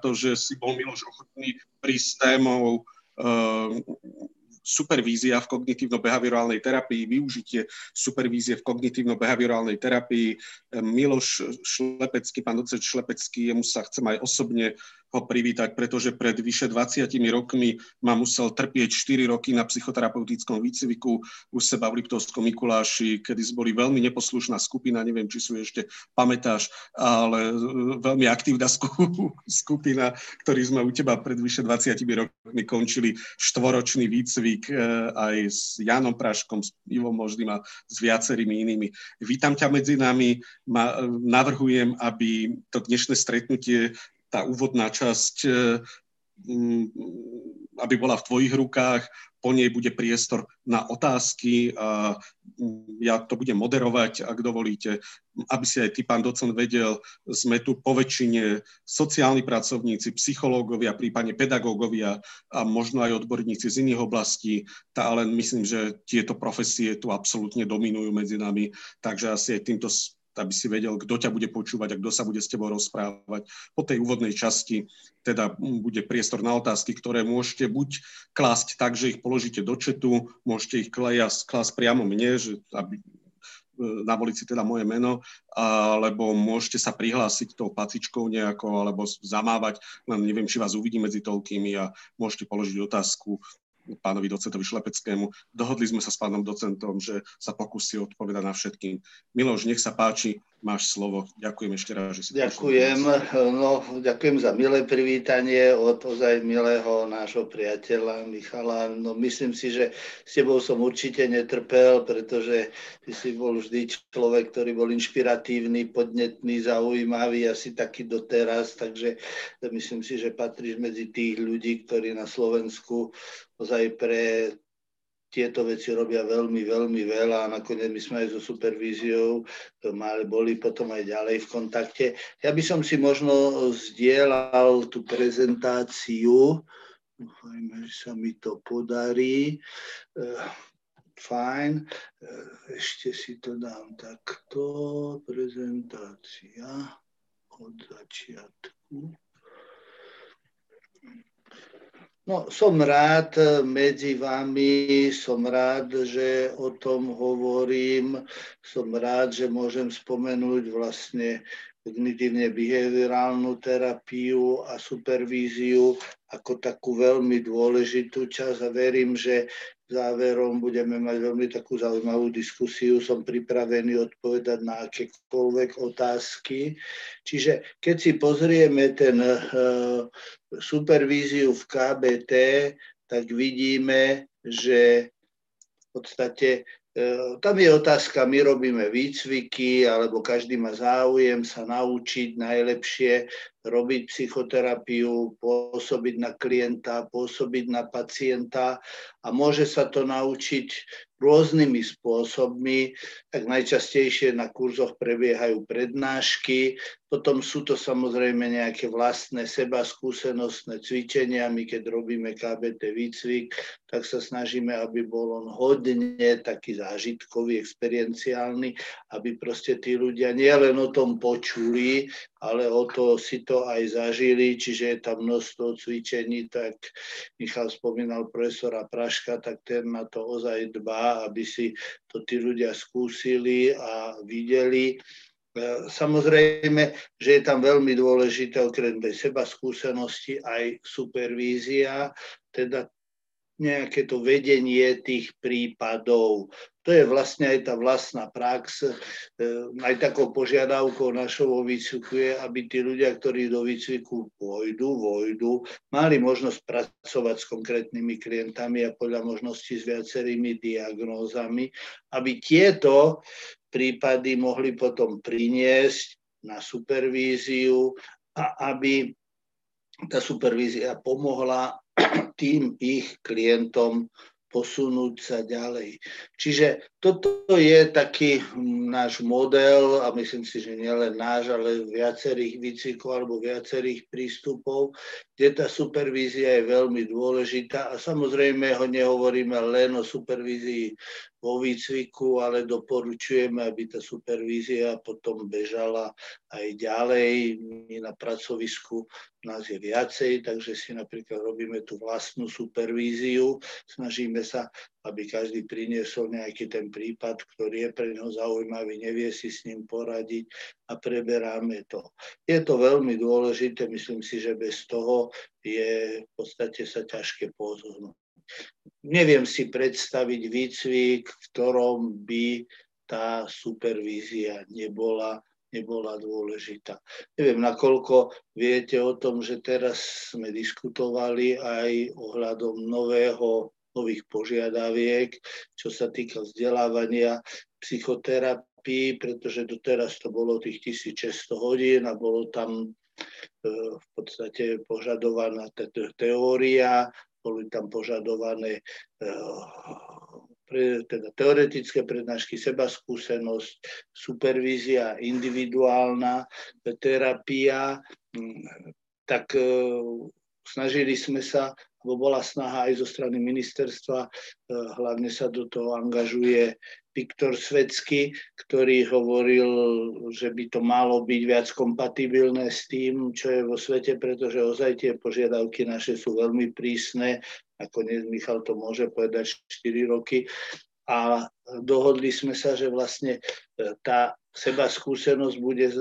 to, že si bol Miloš ochotný prísť témou supervízia v kognitívno-behaviorálnej terapii, využitie supervízie v kognitívno-behaviorálnej terapii. Miloš Šlepecký, pán docent Šlepecký, jemu sa chcem aj osobne ho privítať, pretože pred vyše 20 rokmi ma musel trpieť 4 roky na psychoterapeutickom výcviku u seba v Liptovskom Mikuláši, kedy boli veľmi neposlušná skupina, neviem, či sú ešte pamätáš, ale veľmi aktívna skupina, ktorí sme u teba pred vyše 20 rokmi končili štvoročný výcvik e, aj s Janom Praškom, s Ivom Možným a s viacerými inými. Vítam ťa medzi nami, ma, navrhujem, aby to dnešné stretnutie tá úvodná časť, e, aby bola v tvojich rukách, po nej bude priestor na otázky a ja to budem moderovať, ak dovolíte, aby si aj ty, pán docent, vedel, sme tu po väčšine sociálni pracovníci, psychológovia, prípadne pedagógovia a možno aj odborníci z iných oblastí, tá, ale myslím, že tieto profesie tu absolútne dominujú medzi nami, takže asi aj týmto aby si vedel, kto ťa bude počúvať a kto sa bude s tebou rozprávať. Po tej úvodnej časti teda bude priestor na otázky, ktoré môžete buď klásť tak, že ich položíte do četu, môžete ich klásť priamo mne, že aby e, navoliť si teda moje meno, alebo môžete sa prihlásiť tou pacičkou nejako, alebo zamávať, len neviem, či vás uvidí medzi toľkými a môžete položiť otázku pánovi docentovi Šlepeckému. Dohodli sme sa s pánom docentom, že sa pokusí odpovedať na všetkým. Miloš, nech sa páči, máš slovo. Ďakujem ešte raz, že si Ďakujem. No, ďakujem za milé privítanie od ozaj milého nášho priateľa Michala. No, myslím si, že s tebou som určite netrpel, pretože ty si bol vždy človek, ktorý bol inšpiratívny, podnetný, zaujímavý, asi taký doteraz, takže myslím si, že patríš medzi tých ľudí, ktorí na Slovensku ozaj pre tieto veci robia veľmi, veľmi veľa a nakoniec my sme aj so supervíziou mali, boli potom aj ďalej v kontakte. Ja by som si možno zdieľal tú prezentáciu, dúfajme, že sa mi to podarí. Uh, fajn, uh, ešte si to dám takto, prezentácia od začiatku. No, som rád medzi vami, som rád, že o tom hovorím, som rád, že môžem spomenúť vlastne kognitívne behaviorálnu terapiu a supervíziu ako takú veľmi dôležitú časť a verím, že záverom budeme mať veľmi takú zaujímavú diskusiu. Som pripravený odpovedať na akékoľvek otázky. Čiže keď si pozrieme ten uh, supervíziu v KBT, tak vidíme, že v podstate tam je otázka, my robíme výcviky, alebo každý má záujem sa naučiť najlepšie robiť psychoterapiu, pôsobiť na klienta, pôsobiť na pacienta a môže sa to naučiť rôznymi spôsobmi, tak najčastejšie na kurzoch prebiehajú prednášky, potom sú to samozrejme nejaké vlastné seba skúsenostné cvičenia. My keď robíme KBT výcvik, tak sa snažíme, aby bol on hodne taký zážitkový, experienciálny, aby proste tí ľudia nielen o tom počuli, ale o to si to aj zažili, čiže je tam množstvo cvičení, tak Michal spomínal profesora Praška, tak ten na to ozaj dbá, aby si to tí ľudia skúsili a videli. E, samozrejme, že je tam veľmi dôležité okrem tej seba skúsenosti aj supervízia, teda nejaké to vedenie tých prípadov. To je vlastne aj tá vlastná prax. E, aj takou požiadavkou našou výcviku je, aby tí ľudia, ktorí do výcviku vojdu, vojdu, mali možnosť pracovať s konkrétnymi klientami a podľa možností s viacerými diagnózami, aby tieto prípady mohli potom priniesť na supervíziu a aby tá supervízia pomohla tým ich klientom posunúť sa ďalej. Čiže toto je taký náš model a myslím si, že nielen náš, ale viacerých výcvikov alebo viacerých prístupov, kde tá supervízia je veľmi dôležitá a samozrejme ho nehovoríme len o supervízii vo výcviku, ale doporučujeme, aby tá supervízia potom bežala aj ďalej. My na pracovisku nás je viacej, takže si napríklad robíme tú vlastnú supervíziu. Snažíme sa, aby každý priniesol nejaký ten prípad, ktorý je pre neho zaujímavý, nevie si s ním poradiť a preberáme to. Je to veľmi dôležité, myslím si, že bez toho je v podstate sa ťažké pozohnúť neviem si predstaviť výcvik, v ktorom by tá supervízia nebola, nebola dôležitá. Neviem, nakoľko viete o tom, že teraz sme diskutovali aj ohľadom nového, nových požiadaviek, čo sa týka vzdelávania psychoterapii, pretože doteraz to bolo tých 1600 hodín a bolo tam e, v podstate požadovaná teória boli tam požadované eh, pre, teda teoretické prednášky, seba skúsenosť, supervízia individuálna, terapia, hm, tak eh, snažili sme sa, alebo bola snaha aj zo strany ministerstva, eh, hlavne sa do toho angažuje Viktor Svedsky, ktorý hovoril, že by to malo byť viac kompatibilné s tým, čo je vo svete, pretože ozaj tie požiadavky naše sú veľmi prísne. Nakoniec Michal to môže povedať 4 roky. A dohodli sme sa, že vlastne e, tá seba skúsenosť bude e,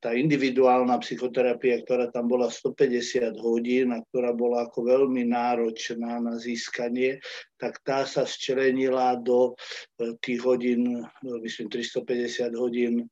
tá individuálna psychoterapia, ktorá tam bola 150 hodín a ktorá bola ako veľmi náročná na získanie, tak tá sa zčlenila do e, tých hodín, no, myslím 350 hodín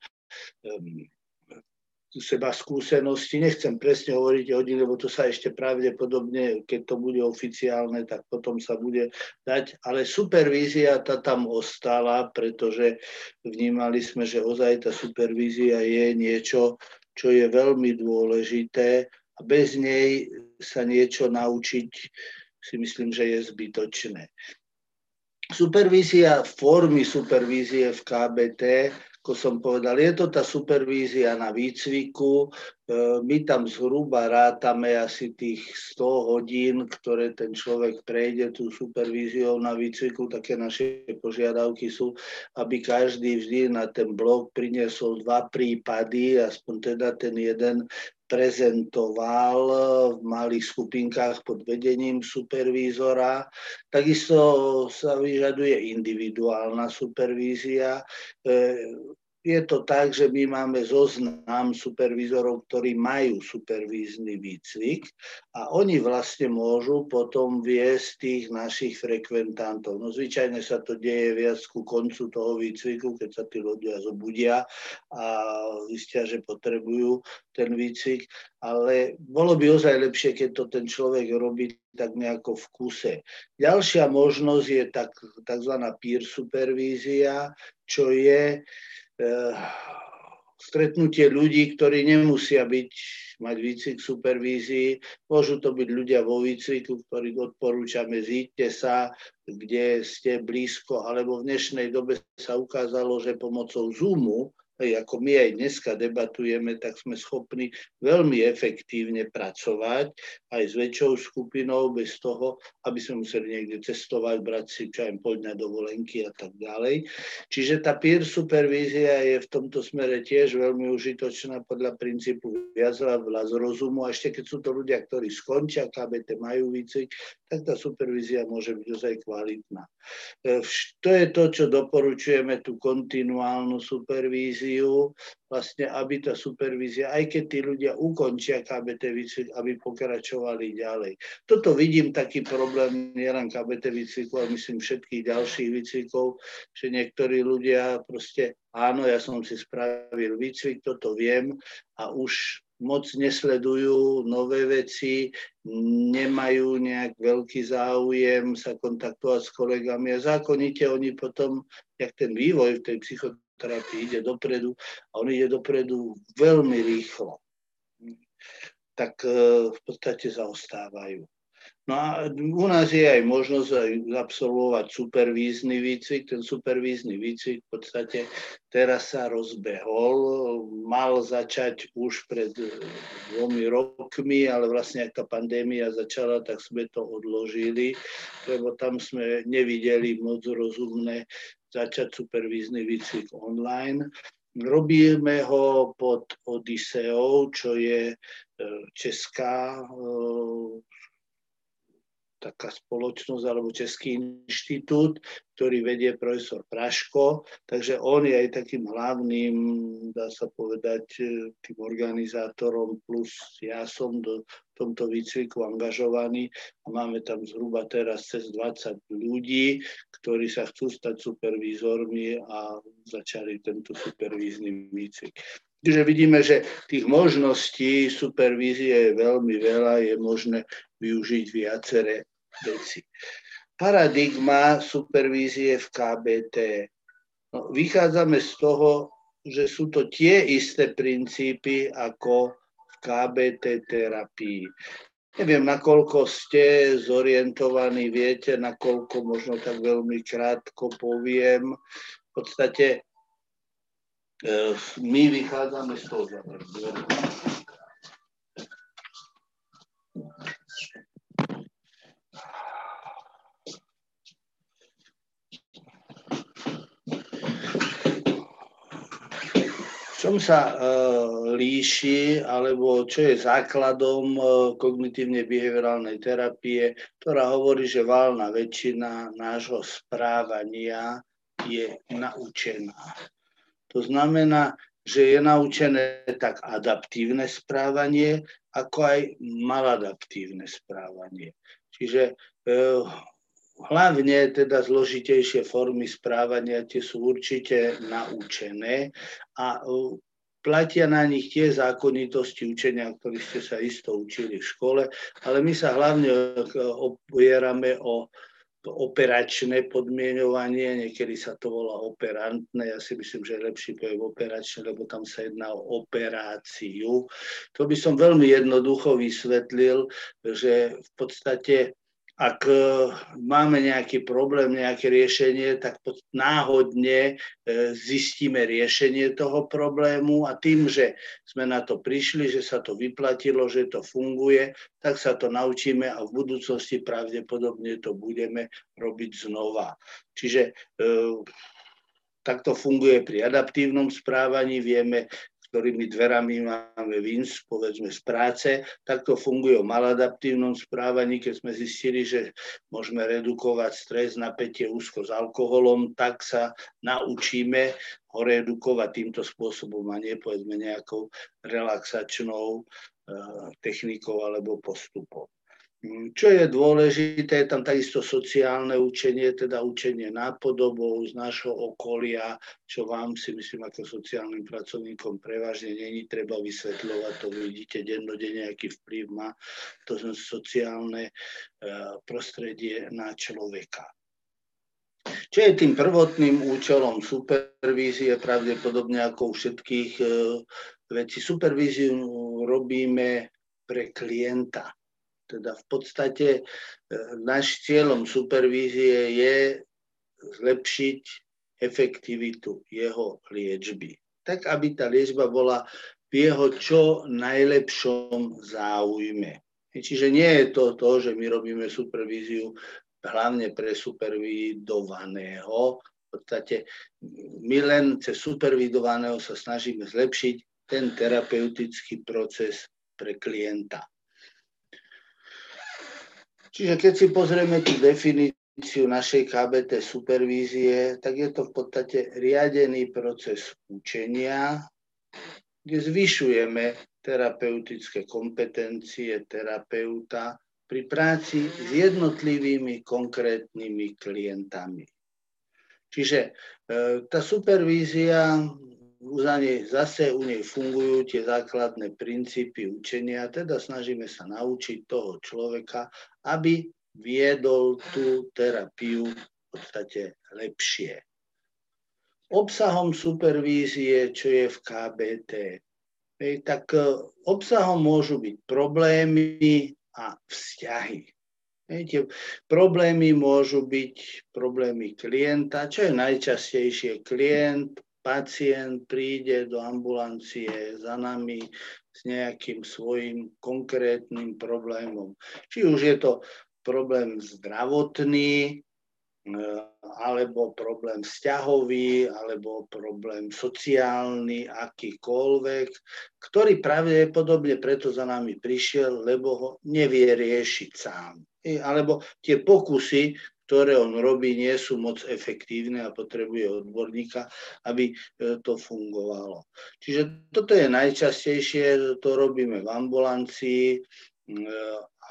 seba skúsenosti. Nechcem presne hovoriť hodiny, lebo to sa ešte pravdepodobne, keď to bude oficiálne, tak potom sa bude dať. Ale supervízia tá tam ostala, pretože vnímali sme, že ozaj tá supervízia je niečo, čo je veľmi dôležité a bez nej sa niečo naučiť si myslím, že je zbytočné. Supervízia, formy supervízie v KBT ako som povedal, je to tá supervízia na výcviku. E, my tam zhruba rátame asi tých 100 hodín, ktoré ten človek prejde tú supervíziou na výcviku. Také naše požiadavky sú, aby každý vždy na ten blok priniesol dva prípady, aspoň teda ten jeden prezentoval v malých skupinkách pod vedením supervízora. Takisto sa vyžaduje individuálna supervízia. Je to tak, že my máme zoznam supervízorov, ktorí majú supervízny výcvik a oni vlastne môžu potom viesť tých našich frekventantov. No zvyčajne sa to deje viac ku koncu toho výcviku, keď sa tí ľudia zobudia a zistia, že potrebujú ten výcvik, ale bolo by ozaj lepšie, keď to ten človek robí tak nejako v kuse. Ďalšia možnosť je tak, tzv. peer supervízia, čo je stretnutie ľudí, ktorí nemusia byť, mať výcvik supervízii. Môžu to byť ľudia vo výcviku, ktorých odporúčame, zíďte sa, kde ste blízko, alebo v dnešnej dobe sa ukázalo, že pomocou Zoomu ako my aj dneska debatujeme, tak sme schopní veľmi efektívne pracovať aj s väčšou skupinou, bez toho, aby sme museli niekde cestovať, brať si čo aj pol dňa dovolenky a tak ďalej. Čiže tá peer supervízia je v tomto smere tiež veľmi užitočná podľa princípu viac z rozumu. A ešte keď sú to ľudia, ktorí skončia KBT, majú výcvik, tak tá supervízia môže byť ozaj kvalitná. E, to je to, čo doporučujeme, tú kontinuálnu supervíziu, vlastne aby tá supervízia, aj keď tí ľudia ukončia KBT výcvik, aby pokračovali ďalej. Toto vidím taký problém nielen KBT výcviku, ale myslím všetkých ďalších výcvikov, že niektorí ľudia proste, áno, ja som si spravil výcvik, toto viem a už moc nesledujú nové veci, nemajú nejak veľký záujem sa kontaktovať s kolegami a zákonite oni potom, jak ten vývoj v tej psychoterapii ide dopredu a on ide dopredu veľmi rýchlo, tak e, v podstate zaostávajú. No a u nás je aj možnosť aj absolvovať supervízny výcvik. Ten supervízny výcvik v podstate teraz sa rozbehol. Mal začať už pred dvomi rokmi, ale vlastne ak tá pandémia začala, tak sme to odložili, lebo tam sme nevideli moc rozumné začať supervízny výcvik online. Robíme ho pod Odiseou, čo je e, česká e, taká spoločnosť alebo Český inštitút, ktorý vedie profesor Praško, takže on je aj takým hlavným, dá sa povedať, tým organizátorom, plus ja som do tomto výcviku angažovaný a máme tam zhruba teraz cez 20 ľudí, ktorí sa chcú stať supervízormi a začali tento supervízny výcvik. Čiže vidíme, že tých možností supervízie je veľmi veľa, je možné využiť viaceré veci. Paradigma supervízie v KBT. No, vychádzame z toho, že sú to tie isté princípy ako v KBT terapii. Neviem, nakoľko ste zorientovaní, viete, nakoľko možno tak veľmi krátko poviem. V podstate e, my vychádzame z toho, čom sa uh, líši, alebo čo je základom uh, kognitívne behaviorálnej terapie, ktorá hovorí, že válna väčšina nášho správania je naučená. To znamená, že je naučené tak adaptívne správanie, ako aj maladaptívne správanie. Čiže uh, hlavne teda zložitejšie formy správania, tie sú určite naučené a e, platia na nich tie zákonitosti učenia, ktoré ste sa isto učili v škole, ale my sa hlavne e, opierame o operačné podmienovanie, niekedy sa to volá operantné, ja si myslím, že je lepší pojem operačné, lebo tam sa jedná o operáciu. To by som veľmi jednoducho vysvetlil, že v podstate ak e, máme nejaký problém, nejaké riešenie, tak náhodne e, zistíme riešenie toho problému a tým, že sme na to prišli, že sa to vyplatilo, že to funguje, tak sa to naučíme a v budúcnosti pravdepodobne to budeme robiť znova. Čiže e, takto funguje pri adaptívnom správaní. Vieme ktorými dverami máme vinc, povedzme z práce. Takto funguje o maladaptívnom správaní, keď sme zistili, že môžeme redukovať stres, napätie, úzko s alkoholom, tak sa naučíme ho redukovať týmto spôsobom a nie povedzme nejakou relaxačnou eh, technikou alebo postupom. Mm, čo je dôležité, je tam takisto sociálne učenie, teda učenie nápodobou z nášho okolia, čo vám si myslím ako sociálnym pracovníkom prevažne není treba vysvetľovať, to vidíte dennodenne, aký vplyv má to sociálne e, prostredie na človeka. Čo je tým prvotným účelom supervízie, pravdepodobne ako u všetkých e, vecí. Supervíziu robíme pre klienta teda v podstate e, náš cieľom supervízie je zlepšiť efektivitu jeho liečby. Tak, aby tá liečba bola v jeho čo najlepšom záujme. Čiže nie je to to, že my robíme supervíziu hlavne pre supervidovaného. V podstate my len cez supervidovaného sa snažíme zlepšiť ten terapeutický proces pre klienta. Čiže keď si pozrieme tú definíciu našej KBT supervízie, tak je to v podstate riadený proces učenia, kde zvyšujeme terapeutické kompetencie terapeuta pri práci s jednotlivými konkrétnymi klientami. Čiže e, tá supervízia za nej, zase u nej fungujú tie základné princípy učenia, teda snažíme sa naučiť toho človeka, aby viedol tú terapiu v podstate lepšie. Obsahom supervízie, čo je v KBT, tak e, obsahom môžu byť problémy a vzťahy. Tie problémy môžu byť problémy klienta, čo je najčastejšie klient, pacient príde do ambulancie za nami s nejakým svojim konkrétnym problémom. Či už je to problém zdravotný, eh, alebo problém vzťahový, alebo problém sociálny, akýkoľvek, ktorý pravdepodobne preto za nami prišiel, lebo ho nevie riešiť sám. Alebo tie pokusy, ktoré on robí, nie sú moc efektívne a potrebuje odborníka, aby e, to fungovalo. Čiže toto je najčastejšie, to robíme v ambulancii e,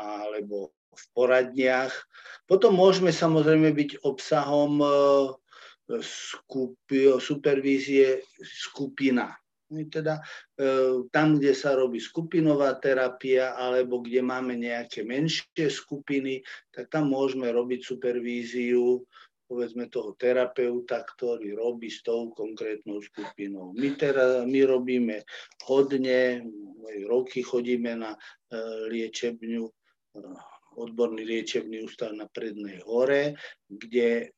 alebo v poradniach. Potom môžeme samozrejme byť obsahom e, supervízie skupina teda e, tam, kde sa robí skupinová terapia alebo kde máme nejaké menšie skupiny, tak tam môžeme robiť supervíziu povedzme toho terapeuta, ktorý robí s tou konkrétnou skupinou. My, teraz, my robíme hodne, roky chodíme na e, liečebňu, e, odborný liečebný ústav na Prednej hore, kde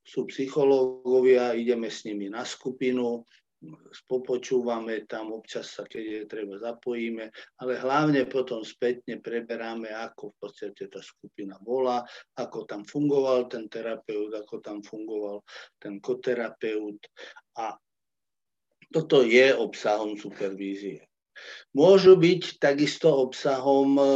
sú psychológovia, ideme s nimi na skupinu, spopočúvame tam, občas sa, keď je treba, zapojíme, ale hlavne potom spätne preberáme, ako v podstate tá skupina bola, ako tam fungoval ten terapeut, ako tam fungoval ten koterapeut a toto je obsahom supervízie. Môžu byť takisto obsahom e,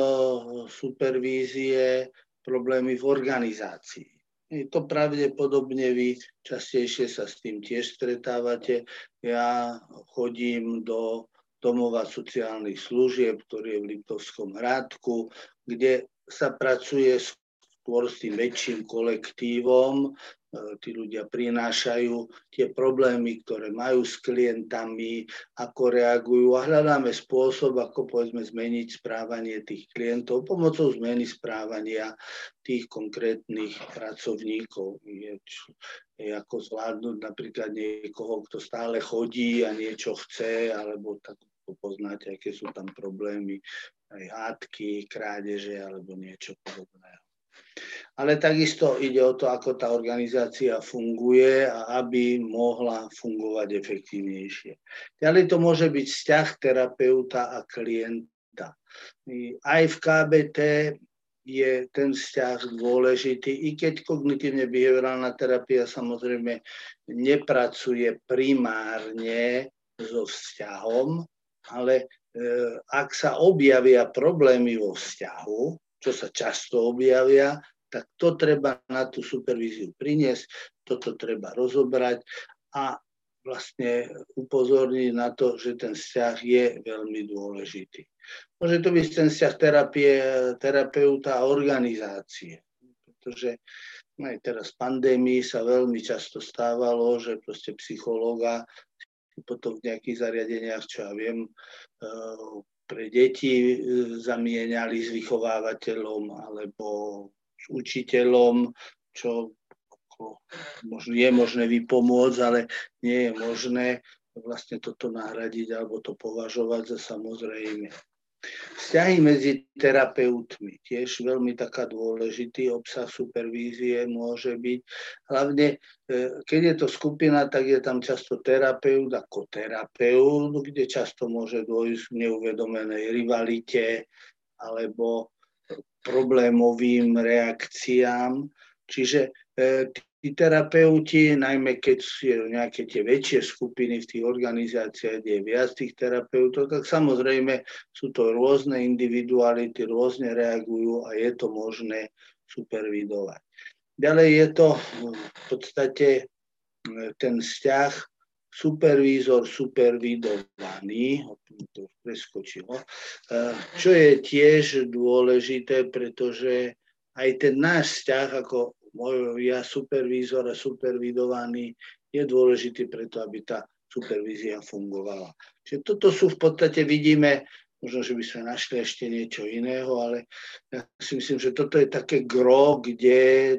supervízie problémy v organizácii to pravdepodobne vy častejšie sa s tým tiež stretávate. Ja chodím do domova sociálnych služieb, ktorý je v Liptovskom Hrádku, kde sa pracuje skôr s tým väčším kolektívom, tí ľudia prinášajú tie problémy, ktoré majú s klientami, ako reagujú a hľadáme spôsob, ako povedzme zmeniť správanie tých klientov pomocou zmeny správania tých konkrétnych pracovníkov. Je, je ako zvládnuť napríklad niekoho, kto stále chodí a niečo chce, alebo tak poznáte, aké sú tam problémy, aj hádky, krádeže alebo niečo podobného ale takisto ide o to, ako tá organizácia funguje a aby mohla fungovať efektívnejšie. Ďalej to môže byť vzťah terapeuta a klienta. Aj v KBT je ten vzťah dôležitý, i keď kognitívne behaviorálna terapia samozrejme nepracuje primárne so vzťahom, ale e, ak sa objavia problémy vo vzťahu, čo sa často objavia, tak to treba na tú supervíziu priniesť, toto treba rozobrať a vlastne upozorniť na to, že ten vzťah je veľmi dôležitý. Môže to byť ten vzťah terapie, terapeuta a organizácie, pretože aj teraz v pandémii sa veľmi často stávalo, že proste psychológa potom v nejakých zariadeniach, čo ja viem, eh, pre deti eh, zamieniali s vychovávateľom alebo s učiteľom, čo možno je možné vypomôcť, ale nie je možné vlastne toto nahradiť alebo to považovať za samozrejme. Vzťahy medzi terapeutmi, tiež veľmi taká dôležitý obsah supervízie môže byť. Hlavne, e, keď je to skupina, tak je tam často terapeut ako terapeut, kde často môže dôjsť k neuvedomenej rivalite alebo problémovým reakciám. Čiže e, tí terapeuti, najmä keď sú nejaké tie väčšie skupiny v tých organizáciách, kde je viac tých terapeutov, tak samozrejme sú to rôzne individuality, rôzne reagujú a je to možné supervidovať. Ďalej je to v podstate e, ten vzťah supervízor supervidovaný, to preskočilo, e, čo je tiež dôležité, pretože aj ten náš vzťah ako ja supervízor a supervidovaný je dôležitý preto, aby tá supervízia fungovala. Čiže toto sú v podstate, vidíme, možno, že by sme našli ešte niečo iného, ale ja si myslím, že toto je také gro, kde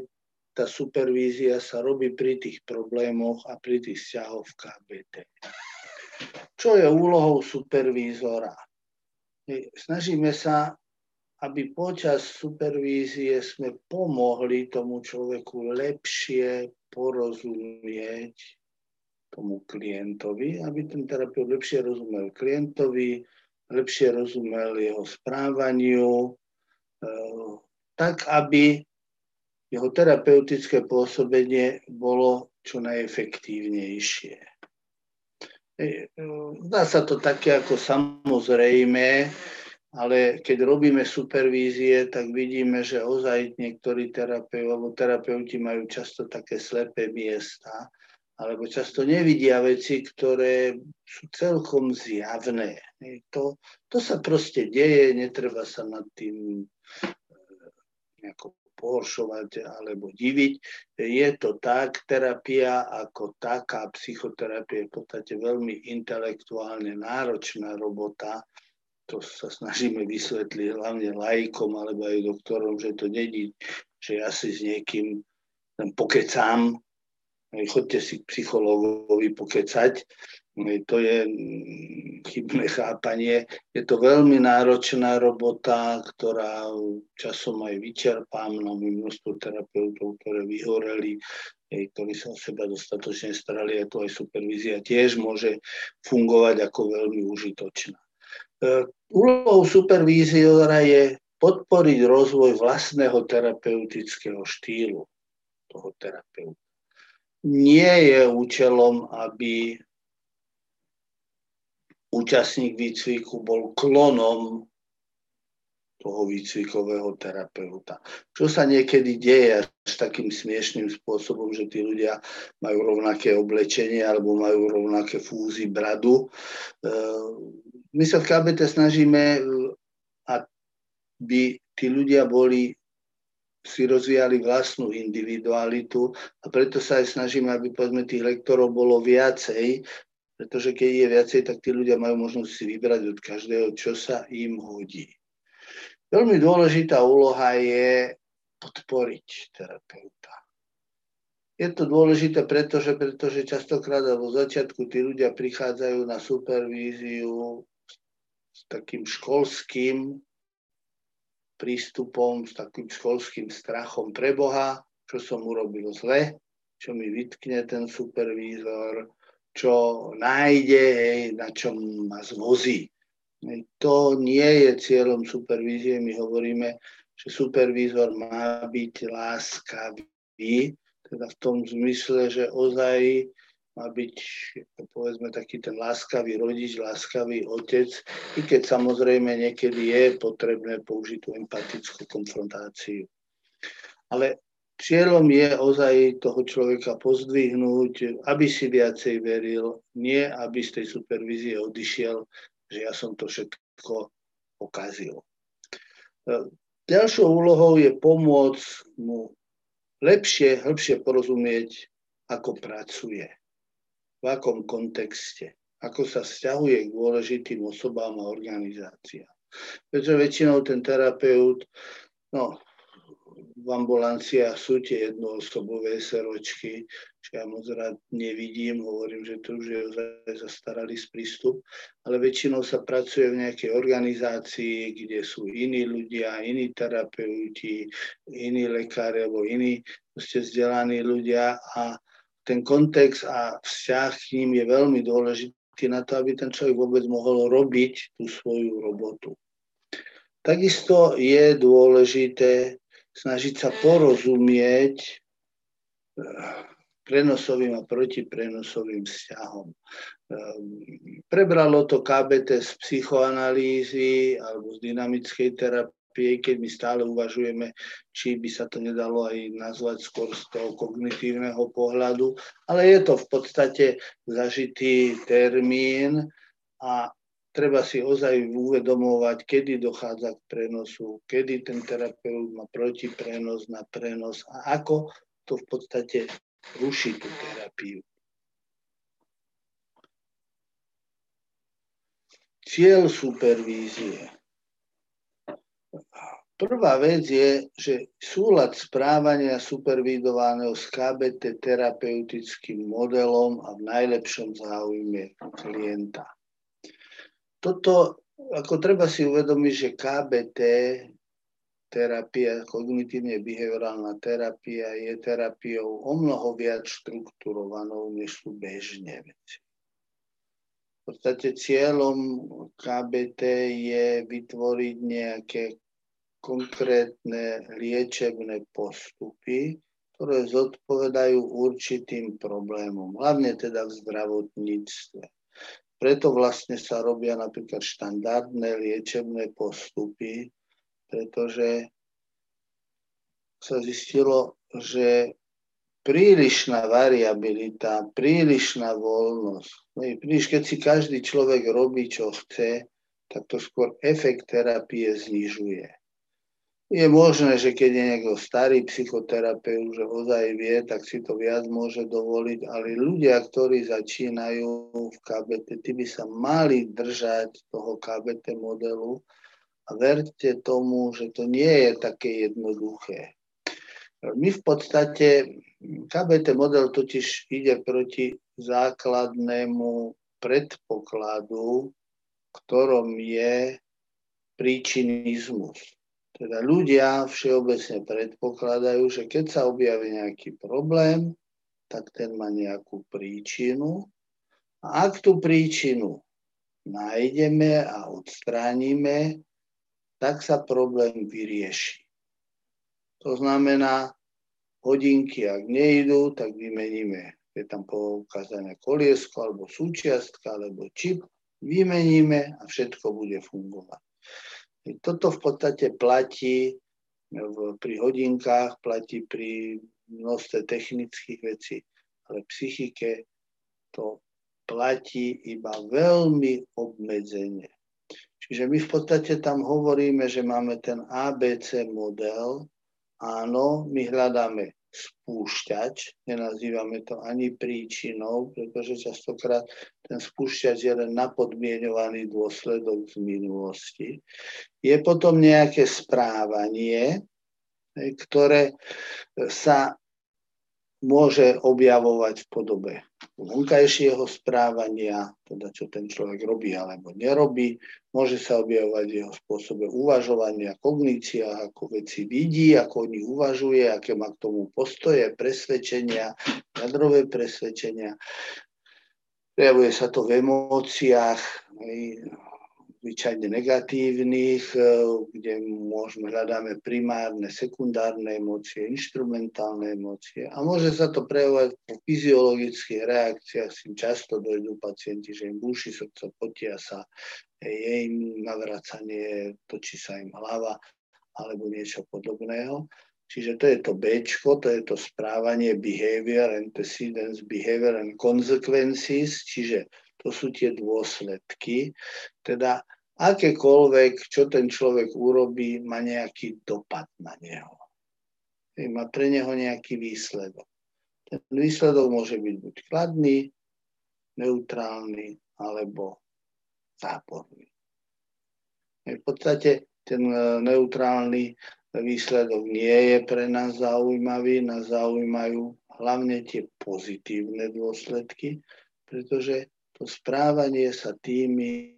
tá supervízia sa robí pri tých problémoch a pri tých vzťahoch v KBT. Čo je úlohou supervízora? Snažíme sa, aby počas supervízie sme pomohli tomu človeku lepšie porozumieť tomu klientovi, aby ten terapeut lepšie rozumel klientovi, lepšie rozumel jeho správaniu, e, tak aby jeho terapeutické pôsobenie bolo čo najefektívnejšie. Zdá sa to také ako samozrejme, ale keď robíme supervízie, tak vidíme, že ozaj niektorí terapeuti alebo terapeuti majú často také slepé miesta, alebo často nevidia veci, ktoré sú celkom zjavné. To, to sa proste deje, netreba sa nad tým e, nejako pohoršovať alebo diviť. Je to tak, terapia ako taká, psychoterapia je v podstate veľmi intelektuálne náročná robota, to sa snažíme vysvetliť hlavne lajkom alebo aj doktorom, že to není, že ja si s niekým len pokecám, chodte si k psychológovi pokecať, to je mm, chybné chápanie. Je to veľmi náročná robota, ktorá časom aj vyčerpá. Máme množstvo terapeutov, ktoré vyhoreli, ktorí sa o seba dostatočne starali. A to aj supervízia tiež môže fungovať ako veľmi užitočná. E, úlohou supervíziora je podporiť rozvoj vlastného terapeutického štýlu toho terapeuta. Nie je účelom, aby účastník výcviku bol klonom toho výcvikového terapeuta. Čo sa niekedy deje až takým smiešným spôsobom, že tí ľudia majú rovnaké oblečenie alebo majú rovnaké fúzy bradu. E, my sa v KBT snažíme, aby tí ľudia boli si rozvíjali vlastnú individualitu a preto sa aj snažíme, aby povedzme tých lektorov bolo viacej, pretože keď je viacej, tak tí ľudia majú možnosť si vybrať od každého, čo sa im hodí. Veľmi dôležitá úloha je podporiť terapeuta. Je to dôležité, pretože, pretože častokrát vo začiatku tí ľudia prichádzajú na supervíziu s takým školským prístupom, s takým školským strachom pre Boha, čo som urobil zle, čo mi vytkne ten supervízor, čo nájde, na čom ma zvozí. To nie je cieľom supervízie. My hovoríme, že supervízor má byť láskavý, teda v tom zmysle, že ozaj má byť, povedzme, taký ten láskavý rodič, láskavý otec, i keď samozrejme niekedy je potrebné použiť tú empatickú konfrontáciu. Ale cieľom je ozaj toho človeka pozdvihnúť, aby si viacej veril, nie aby z tej supervízie odišiel, že ja som to všetko pokazil. Ďalšou úlohou je pomôcť mu lepšie, hĺbšie porozumieť, ako pracuje v akom kontexte, ako sa vzťahuje k dôležitým osobám a organizáciám. Pretože väčšinou ten terapeut, no, v ambulanciách sú tie jednoosobové seročky, ja moc rád nevidím, hovorím, že to už je zastaralý prístup, ale väčšinou sa pracuje v nejakej organizácii, kde sú iní ľudia, iní terapeuti, iní lekári alebo iní vzdelaní ľudia a ten kontext a vzťah k ním je veľmi dôležitý na to, aby ten človek vôbec mohol robiť tú svoju robotu. Takisto je dôležité snažiť sa porozumieť eh, prenosovým a protiprenosovým vzťahom. Eh, prebralo to KBT z psychoanalýzy alebo z dynamickej terapie keď my stále uvažujeme, či by sa to nedalo aj nazvať skôr z toho kognitívneho pohľadu, ale je to v podstate zažitý termín a treba si ozaj uvedomovať, kedy dochádza k prenosu, kedy ten terapeut má protiprenos na prenos a ako to v podstate ruší tú terapiu. Cieľ supervízie Prvá vec je, že súlad správania supervidovaného s KBT terapeutickým modelom a v najlepšom záujme klienta. Toto, ako treba si uvedomiť, že KBT terapia, kognitívne behaviorálna terapia je terapiou o mnoho viac štrukturovanou, než sú bežne veci. V podstate cieľom KBT je vytvoriť nejaké konkrétne liečebné postupy, ktoré zodpovedajú určitým problémom, hlavne teda v zdravotníctve. Preto vlastne sa robia napríklad štandardné liečebné postupy, pretože sa zistilo, že prílišná variabilita, prílišná voľnosť, príliš, keď si každý človek robí, čo chce, tak to skôr efekt terapie znižuje. Je možné, že keď je niekto starý psychoterapeut, že ozaj vie, tak si to viac môže dovoliť, ale ľudia, ktorí začínajú v KBT, tí by sa mali držať toho KBT modelu a verte tomu, že to nie je také jednoduché. My v podstate, KBT model totiž ide proti základnému predpokladu, ktorom je príčinizmus teda ľudia všeobecne predpokladajú, že keď sa objaví nejaký problém, tak ten má nejakú príčinu. A ak tú príčinu nájdeme a odstránime, tak sa problém vyrieši. To znamená, hodinky, ak nejdú, tak vymeníme. Je tam poukázané koliesko, alebo súčiastka, alebo čip. Vymeníme a všetko bude fungovať. Toto v podstate platí pri hodinkách, platí pri množstve technických vecí, ale psychike to platí iba veľmi obmedzenie. Čiže my v podstate tam hovoríme, že máme ten ABC model. Áno, my hľadáme spúšťač, nenazývame to ani príčinou, pretože častokrát ten spúšťač je len napodmienovaný dôsledok z minulosti. Je potom nejaké správanie, ktoré sa môže objavovať v podobe vonkajšieho správania, teda čo ten človek robí alebo nerobí. Môže sa objavovať v jeho spôsobe uvažovania, kognícia, ako veci vidí, ako o nich uvažuje, aké má k tomu postoje, presvedčenia, jadrové presvedčenia. Prejavuje sa to v emóciách, zvyčajne negatívnych, e, kde môžeme, hľadáme primárne, sekundárne emócie, instrumentálne emócie a môže sa to prejavovať po fyziologických reakciách, s tým často dojdú pacienti, že im búši srdce, potia sa, je im navracanie, točí sa im hlava alebo niečo podobného. Čiže to je to B, to je to správanie behavior, antecedents, behavior and consequences, čiže to sú tie dôsledky. Teda akékoľvek, čo ten človek urobí, má nejaký dopad na neho. Má pre neho nejaký výsledok. Ten výsledok môže byť buď kladný, neutrálny alebo záporný. V podstate ten e, neutrálny výsledok nie je pre nás zaujímavý, nás zaujímajú hlavne tie pozitívne dôsledky, pretože to správanie sa tými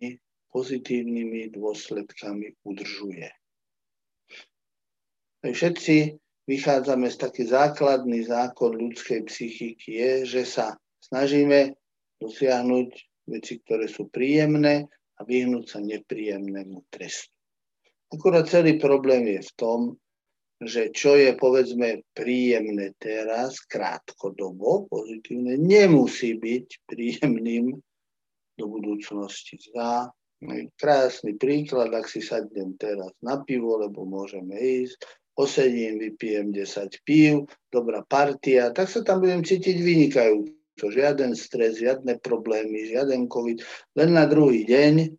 pozitívnymi dôsledkami udržuje. Všetci vychádzame z taký základný zákon ľudskej psychiky je, že sa snažíme dosiahnuť veci, ktoré sú príjemné a vyhnúť sa nepríjemnému trestu. Akurát celý problém je v tom, že čo je povedzme príjemné teraz, krátkodobo, pozitívne, nemusí byť príjemným do budúcnosti. Za krásny príklad, ak si sadnem teraz na pivo, lebo môžeme ísť, posedím, vypijem 10 pív, dobrá partia, tak sa tam budem cítiť vynikajúco. Žiaden stres, žiadne problémy, žiaden covid, len na druhý deň.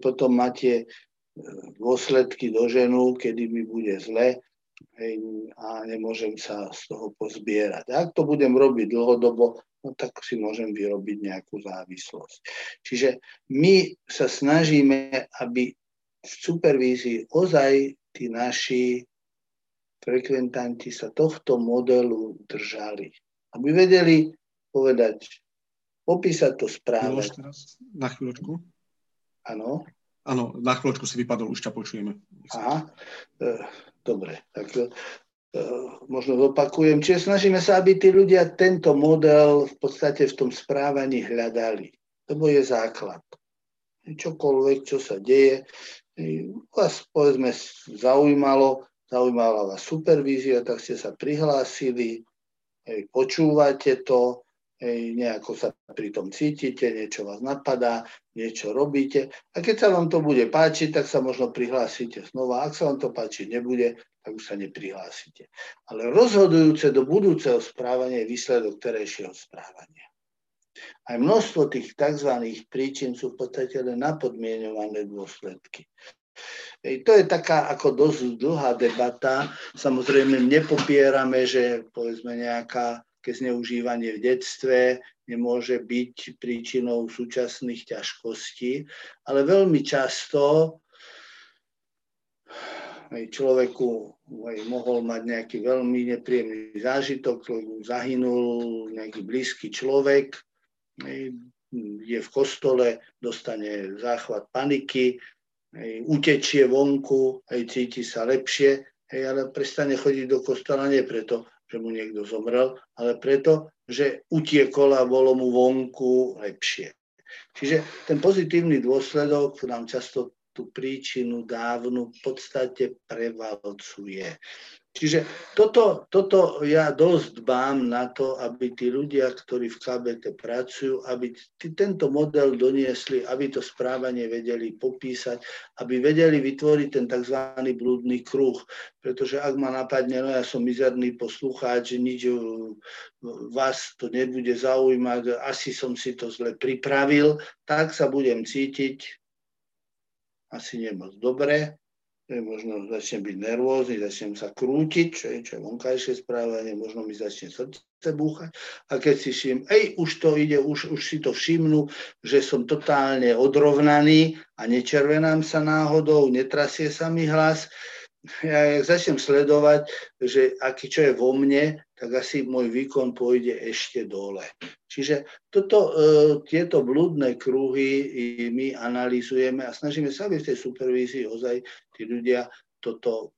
Potom máte dôsledky do ženu, kedy mi bude zle a nemôžem sa z toho pozbierať. Ak to budem robiť dlhodobo, no tak si môžem vyrobiť nejakú závislosť. Čiže my sa snažíme, aby v supervízii ozaj tí naši frekventanti sa tohto modelu držali. Aby vedeli povedať, popísať to správne. teraz na chvíľočku. Áno. Áno, na chvíľočku si vypadol, už ťa počujeme. Aha, e, dobre, tak možno zopakujem. Čiže snažíme sa, aby tí ľudia tento model v podstate v tom správaní hľadali. Lebo je základ. Čokoľvek, čo sa deje, vás povedzme zaujímalo, zaujímala vás supervízia, tak ste sa prihlásili, počúvate to, nejako sa pri tom cítite, niečo vás napadá, niečo robíte. A keď sa vám to bude páčiť, tak sa možno prihlásite znova. Ak sa vám to páčiť nebude, tak už sa neprihlásite. Ale rozhodujúce do budúceho správania je výsledok terajšieho správania. Aj množstvo tých tzv. príčin sú v podstate len napodmienované dôsledky. Ej, to je taká ako dosť dlhá debata. Samozrejme nepopierame, že povedzme nejaká také zneužívanie v detstve nemôže byť príčinou súčasných ťažkostí, ale veľmi často človeku mohol mať nejaký veľmi nepríjemný zážitok, zahynul nejaký blízky človek, je v kostole, dostane záchvat paniky, utečie vonku, cíti sa lepšie, ale prestane chodiť do kostola nie preto, že mu niekto zomrel, ale preto, že utiekol a bolo mu vonku lepšie. Čiže ten pozitívny dôsledok nám často tú príčinu dávnu v podstate prevalcuje. Čiže toto, toto ja dosť dbám na to, aby tí ľudia, ktorí v KBT pracujú, aby tento model doniesli, aby to správanie vedeli popísať, aby vedeli vytvoriť ten tzv. blúdny kruh. Pretože ak ma napadne, no ja som mizerný poslucháč, nič vás to nebude zaujímať, asi som si to zle pripravil, tak sa budem cítiť asi nemoc dobre možno začnem byť nervózny, začnem sa krútiť, čo je, čo je vonkajšie správanie, možno mi začne srdce búchať. A keď si všim, ej, už to ide, už, už si to všimnú, že som totálne odrovnaný a nečervenám sa náhodou, netrasie sa mi hlas, ja začnem sledovať, že aký čo je vo mne, tak asi môj výkon pôjde ešte dole. Čiže toto, e, tieto blúdne kruhy my analýzujeme a snažíme sa, aby v tej supervízii ozaj tí ľudia toto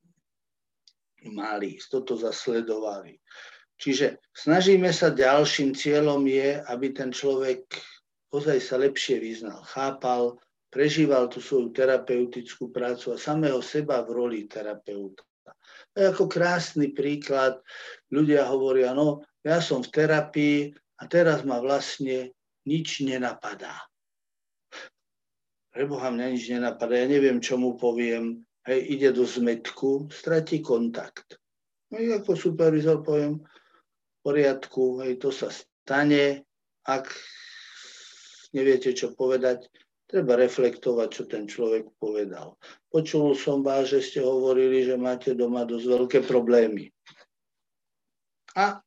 mali, toto zasledovali. Čiže snažíme sa, ďalším cieľom je, aby ten človek ozaj sa lepšie vyznal, chápal, prežíval tú svoju terapeutickú prácu a samého seba v roli terapeuta. Je ako krásny príklad. Ľudia hovoria, no ja som v terapii a teraz ma vlastne nič nenapadá. Preboha mňa nič nenapadá, ja neviem, čo mu poviem. Hej, ide do zmetku, stratí kontakt. No ako supervizor poviem, v poriadku, hej, to sa stane, ak neviete, čo povedať, treba reflektovať, čo ten človek povedal. Počul som vás, že ste hovorili, že máte doma dosť veľké problémy. A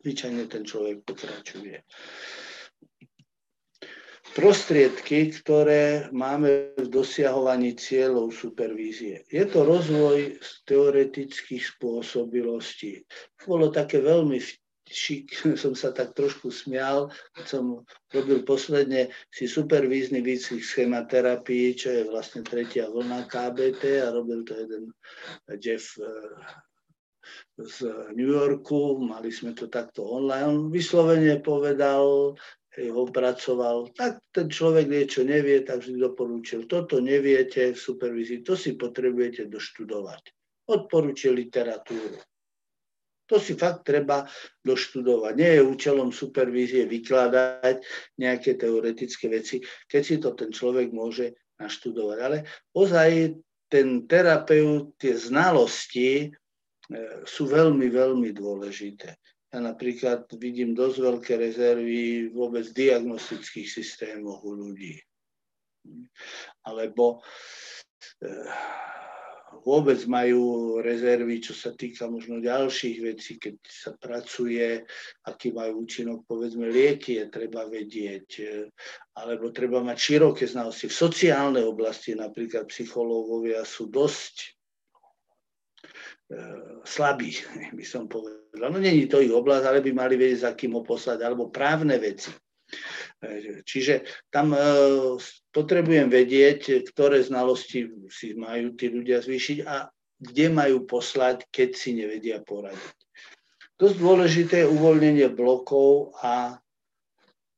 zvyčajne ten človek pokračuje. Prostriedky, ktoré máme v dosiahovaní cieľov supervízie. Je to rozvoj teoretických spôsobilostí. Bolo také veľmi šik, som sa tak trošku smial, keď som robil posledne si supervízny výcvik schematerapii, čo je vlastne tretia vlna KBT a robil to jeden Jeff eh, z New Yorku, mali sme to takto online. On vyslovene povedal, ho pracoval, tak ten človek niečo nevie, tak vždy doporučil, toto neviete v supervízii, to si potrebujete doštudovať. Odporúčil literatúru. To si fakt treba doštudovať. Nie je účelom supervízie vykladať nejaké teoretické veci, keď si to ten človek môže naštudovať. Ale ozaj ten terapeut, tie znalosti e, sú veľmi, veľmi dôležité. Ja napríklad vidím dosť veľké rezervy vôbec diagnostických systémoch u ľudí. Alebo e, vôbec majú rezervy, čo sa týka možno ďalších vecí, keď sa pracuje, aký majú účinok, povedzme, lieky je treba vedieť, e, alebo treba mať široké znalosti. V sociálnej oblasti napríklad psychológovia sú dosť e, slabí, by som povedal. No není to ich oblasť, ale by mali vedieť, za kým ho poslať, alebo právne veci. Čiže tam potrebujem vedieť, ktoré znalosti si majú tí ľudia zvýšiť a kde majú poslať, keď si nevedia poradiť. Dosť dôležité je uvoľnenie blokov a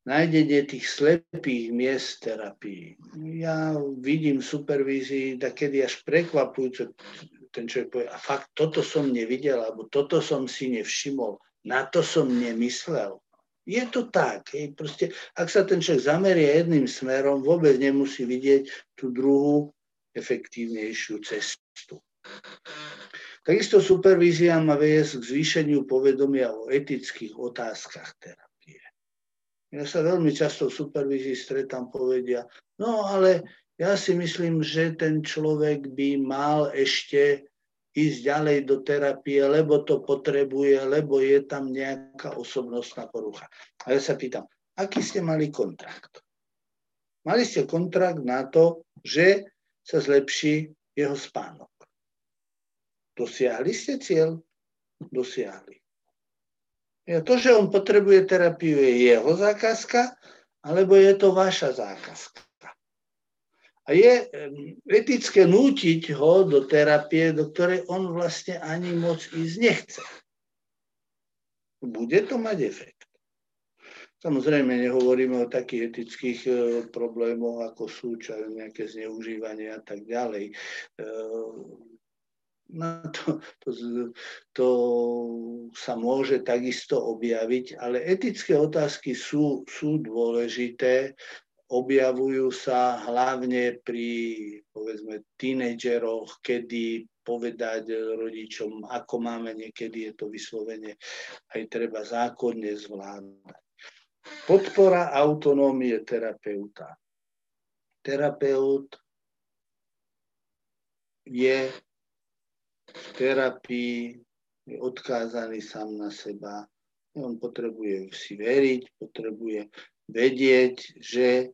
nájdenie tých slepých miest terapii. Ja vidím supervízii, takedy až prekvapujúce, ten človek povie, a fakt, toto som nevidel, alebo toto som si nevšimol, na to som nemyslel. Je to tak. Hej. Proste, ak sa ten človek zamerie jedným smerom, vôbec nemusí vidieť tú druhú efektívnejšiu cestu. Takisto supervízia má viesť k zvýšeniu povedomia o etických otázkach terapie. Ja sa veľmi často v supervízii stretám, povedia, no ale ja si myslím, že ten človek by mal ešte ísť ďalej do terapie, lebo to potrebuje, lebo je tam nejaká osobnostná porucha. A ja sa pýtam, aký ste mali kontrakt? Mali ste kontrakt na to, že sa zlepší jeho spánok. Dosiahli ste cieľ? Dosiahli. Ja to, že on potrebuje terapiu, je jeho zákazka, alebo je to vaša zákazka. A je etické nútiť ho do terapie, do ktorej on vlastne ani moc ísť nechce. Bude to mať efekt. Samozrejme, nehovoríme o takých etických e, problémoch, ako sú čo nejaké zneužívanie a tak ďalej. E, no to, to, to sa môže takisto objaviť, ale etické otázky sú, sú dôležité objavujú sa hlavne pri, povedzme, tínejdžeroch, kedy povedať rodičom, ako máme, niekedy je to vyslovene aj treba zákonne zvládať. Podpora autonómie terapeuta. Terapeut je v terapii je odkázaný sám na seba. On potrebuje si veriť, potrebuje vedieť, že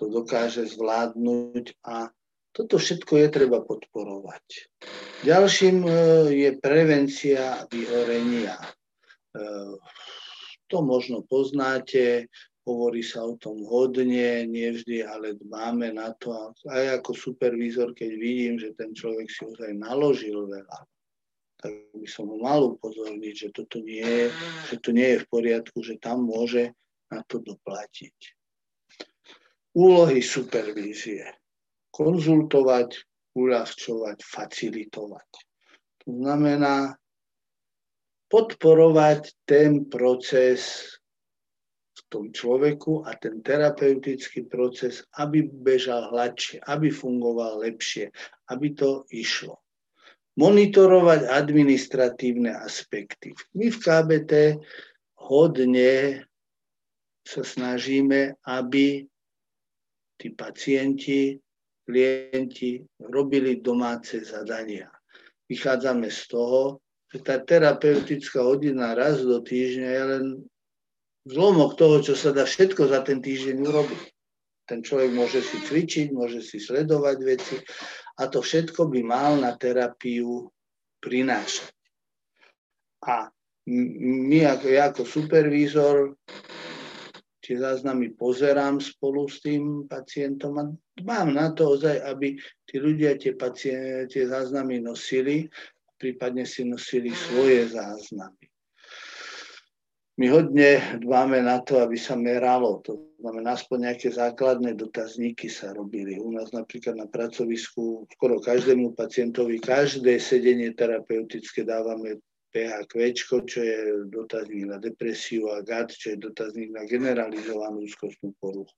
to dokáže zvládnuť a toto všetko je treba podporovať. Ďalším e, je prevencia vyhorenia. E, to možno poznáte, hovorí sa o tom hodne, nevždy, ale dbáme na to. Aj ako supervízor, keď vidím, že ten človek si ozaj naložil veľa, tak by som ho mal upozorniť, že toto nie že to nie je v poriadku, že tam môže na to doplatiť úlohy supervízie. Konzultovať, uľahčovať, facilitovať. To znamená podporovať ten proces v tom človeku a ten terapeutický proces, aby bežal hladšie, aby fungoval lepšie, aby to išlo. Monitorovať administratívne aspekty. My v KBT hodne sa snažíme, aby tí pacienti, klienti robili domáce zadania. Vychádzame z toho, že tá terapeutická hodina raz do týždňa je len zlomok toho, čo sa dá všetko za ten týždeň urobiť. Ten človek môže si cvičiť, môže si sledovať veci a to všetko by mal na terapiu prinášať. A my ako, ja ako supervízor tie záznamy pozerám spolu s tým pacientom a mám na to ozaj, aby tí ľudia tie, pacient, tie záznamy nosili, prípadne si nosili svoje záznamy. My hodne dbáme na to, aby sa meralo. To znamená, aspoň nejaké základné dotazníky sa robili. U nás napríklad na pracovisku skoro každému pacientovi, každé sedenie terapeutické dávame PHQ, čo je dotazník na depresiu a GAD, čo je dotazník na generalizovanú úzkostnú poruchu.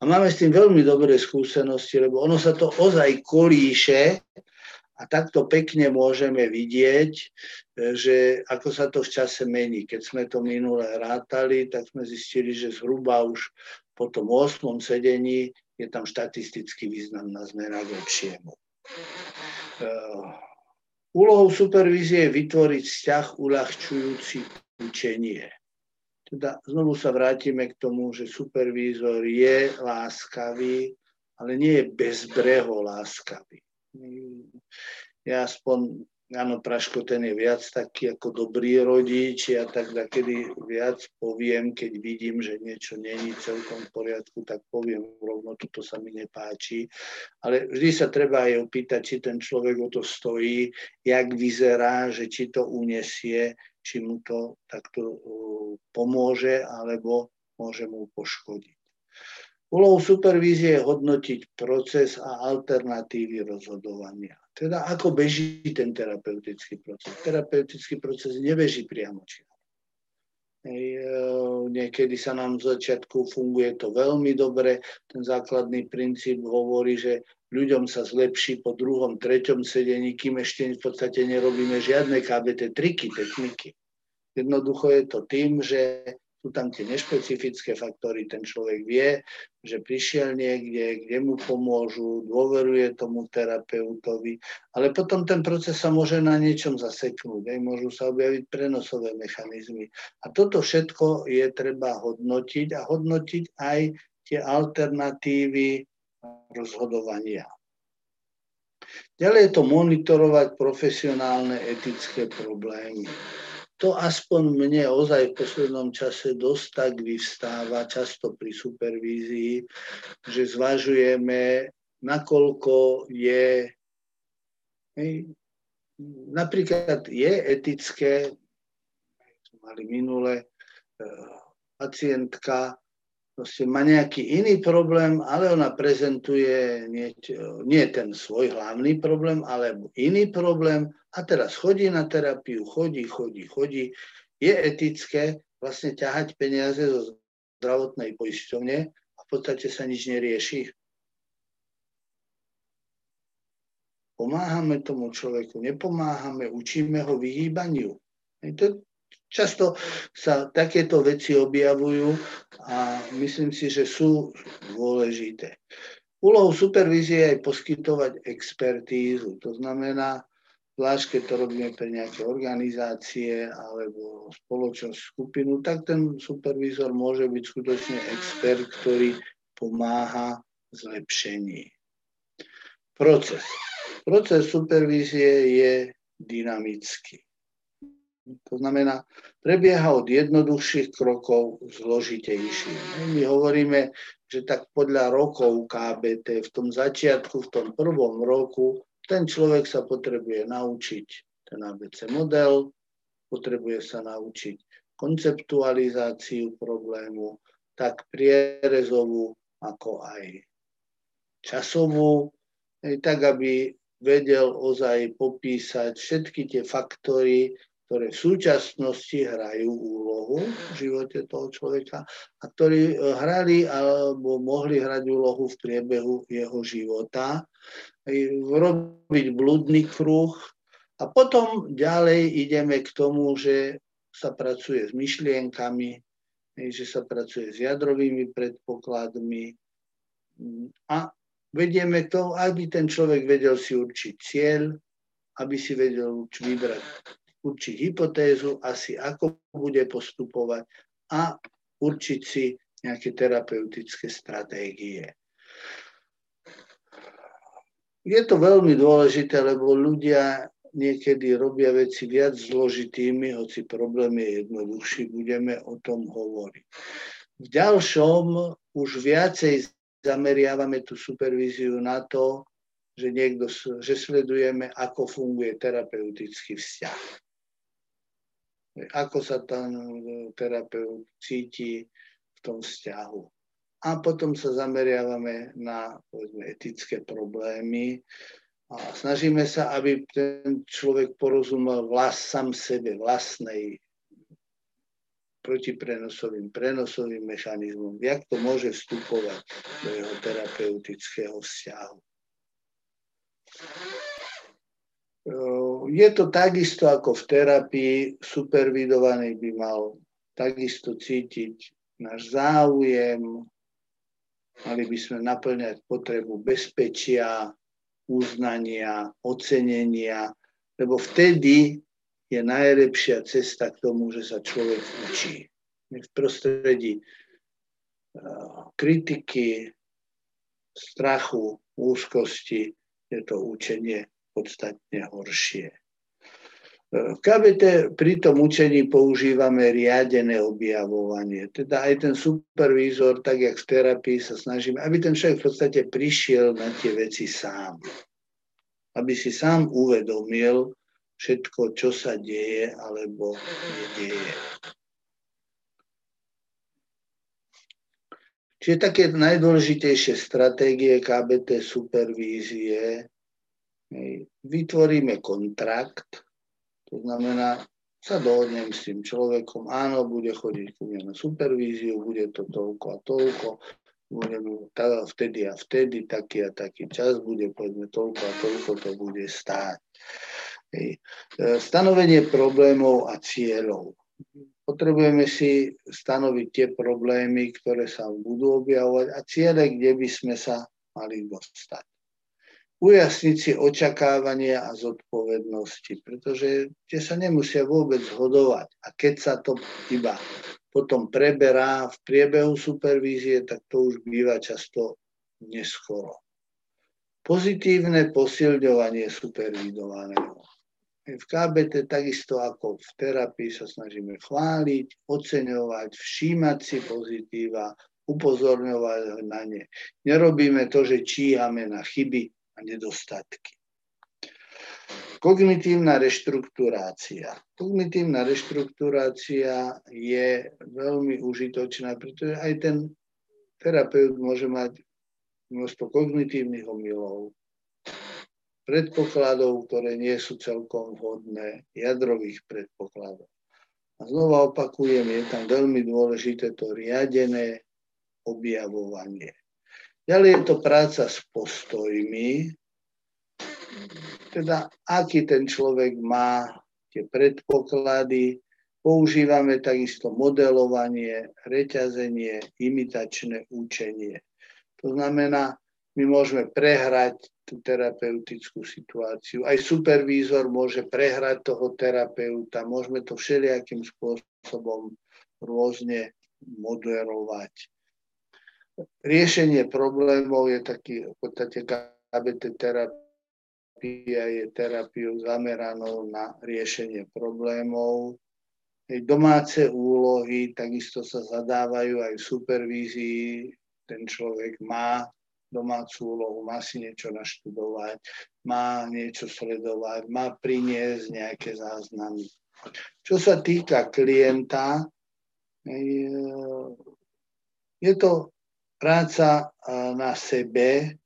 A máme s tým veľmi dobré skúsenosti, lebo ono sa to ozaj kolíše a takto pekne môžeme vidieť, že ako sa to v čase mení. Keď sme to minule rátali, tak sme zistili, že zhruba už po tom 8. sedení je tam štatisticky významná zmena k lepšiemu. Úlohou supervízie je vytvoriť vzťah uľahčujúci učenie. Teda znovu sa vrátime k tomu, že supervízor je láskavý, ale nie je bezbreho láskavý. Ja aspoň áno, Praško ten je viac taký ako dobrý rodič, ja tak kedy viac poviem, keď vidím, že niečo není celkom v poriadku, tak poviem rovno, toto sa mi nepáči. Ale vždy sa treba aj opýtať, či ten človek o to stojí, jak vyzerá, že či to unesie, či mu to takto pomôže, alebo môže mu poškodiť. Úlohou supervízie je hodnotiť proces a alternatívy rozhodovania. Teda ako beží ten terapeutický proces. Terapeutický proces nebeží priamo či. E, niekedy sa nám v začiatku funguje to veľmi dobre. Ten základný princíp hovorí, že ľuďom sa zlepší po druhom, treťom sedení, kým ešte v podstate nerobíme žiadne KBT triky, techniky. Jednoducho je to tým, že sú tam tie nešpecifické faktory, ten človek vie, že prišiel niekde, kde mu pomôžu, dôveruje tomu terapeutovi, ale potom ten proces sa môže na niečom zaseknúť, aj môžu sa objaviť prenosové mechanizmy. A toto všetko je treba hodnotiť a hodnotiť aj tie alternatívy rozhodovania. Ďalej je to monitorovať profesionálne etické problémy to aspoň mne ozaj v poslednom čase dosť tak vyvstáva, často pri supervízii, že zvažujeme, nakoľko je, hej, napríklad je etické, mali minule, e, pacientka proste má nejaký iný problém, ale ona prezentuje nie, nie ten svoj hlavný problém, ale iný problém a teraz chodí na terapiu, chodí, chodí, chodí. Je etické vlastne ťahať peniaze zo zdravotnej poisťovne a v podstate sa nič nerieši. Pomáhame tomu človeku, nepomáhame, učíme ho vyhýbaniu. To, Často sa takéto veci objavujú a myslím si, že sú dôležité. Úlohou supervízie je aj poskytovať expertízu. To znamená, zvlášť keď to robíme pre nejaké organizácie alebo spoločnosť, skupinu, tak ten supervízor môže byť skutočne expert, ktorý pomáha zlepšení. Proces. Proces supervízie je dynamický. To znamená, prebieha od jednoduchších krokov k zložitejším. My hovoríme, že tak podľa rokov KBT v tom začiatku, v tom prvom roku, ten človek sa potrebuje naučiť ten ABC model, potrebuje sa naučiť konceptualizáciu problému, tak prierezovú, ako aj časovú, tak aby vedel ozaj popísať všetky tie faktory, ktoré v súčasnosti hrajú úlohu v živote toho človeka a ktorí e, hrali alebo mohli hrať úlohu v priebehu jeho života, robiť blúdny kruh. A potom ďalej ideme k tomu, že sa pracuje s myšlienkami, že sa pracuje s jadrovými predpokladmi. A vedieme tomu, aby ten človek vedel si určiť cieľ, aby si vedel vybrať určiť hypotézu, asi ako bude postupovať a určiť si nejaké terapeutické stratégie. Je to veľmi dôležité, lebo ľudia niekedy robia veci viac zložitými, hoci problém je jednoduchší, budeme o tom hovoriť. V ďalšom už viacej zameriavame tú supervíziu na to, že, niekto, že sledujeme, ako funguje terapeutický vzťah ako sa tam e, terapeut cíti v tom vzťahu. A potom sa zameriavame na povedzme, etické problémy a snažíme sa, aby ten človek porozumel vlast sám sebe, vlastnej protiprenosovým, prenosovým mechanizmom, jak to môže vstupovať do jeho terapeutického vzťahu. Je to takisto ako v terapii, supervidovaný by mal takisto cítiť náš záujem, mali by sme naplňať potrebu bezpečia, uznania, ocenenia, lebo vtedy je najlepšia cesta k tomu, že sa človek učí. V prostredí kritiky, strachu, úzkosti je to učenie podstatne horšie. V KBT pri tom učení používame riadené objavovanie. Teda aj ten supervízor, tak jak v terapii sa snažíme, aby ten človek v podstate prišiel na tie veci sám. Aby si sám uvedomil všetko, čo sa deje alebo nedieje. Čiže také najdôležitejšie stratégie KBT supervízie, vytvoríme kontrakt, to znamená, sa dohodnem s tým človekom, áno, bude chodiť ku mne na supervíziu, bude to toľko a toľko, bude vtedy a vtedy, taký a taký čas bude, povedzme, toľko a toľko to bude stáť. Hej. E, stanovenie problémov a cieľov. Potrebujeme si stanoviť tie problémy, ktoré sa budú objavovať a ciele, kde by sme sa mali dostať ujasniť si očakávania a zodpovednosti, pretože tie sa nemusia vôbec zhodovať. A keď sa to iba potom preberá v priebehu supervízie, tak to už býva často neskoro. Pozitívne posilňovanie supervidovaného. V KBT takisto ako v terapii sa snažíme chváliť, oceňovať, všímať si pozitíva, upozorňovať na ne. Nerobíme to, že číhame na chyby, a nedostatky. Kognitívna reštrukturácia. Kognitívna reštrukturácia je veľmi užitočná, pretože aj ten terapeut môže mať množstvo kognitívnych omylov, predpokladov, ktoré nie sú celkom vhodné, jadrových predpokladov. A znova opakujem, je tam veľmi dôležité to riadené objavovanie. Ďalej je to práca s postojmi, teda aký ten človek má tie predpoklady. Používame takisto modelovanie, reťazenie, imitačné učenie. To znamená, my môžeme prehrať tú terapeutickú situáciu. Aj supervízor môže prehrať toho terapeuta. Môžeme to všelijakým spôsobom rôzne moderovať. Riešenie problémov je taký v podstate KBT terapia je terapiou zameranou na riešenie problémov. Domáce úlohy takisto sa zadávajú aj v supervízii. Ten človek má domácu úlohu, má si niečo naštudovať, má niečo sledovať, má priniesť nejaké záznamy. Čo sa týka klienta, je to práca na sebe,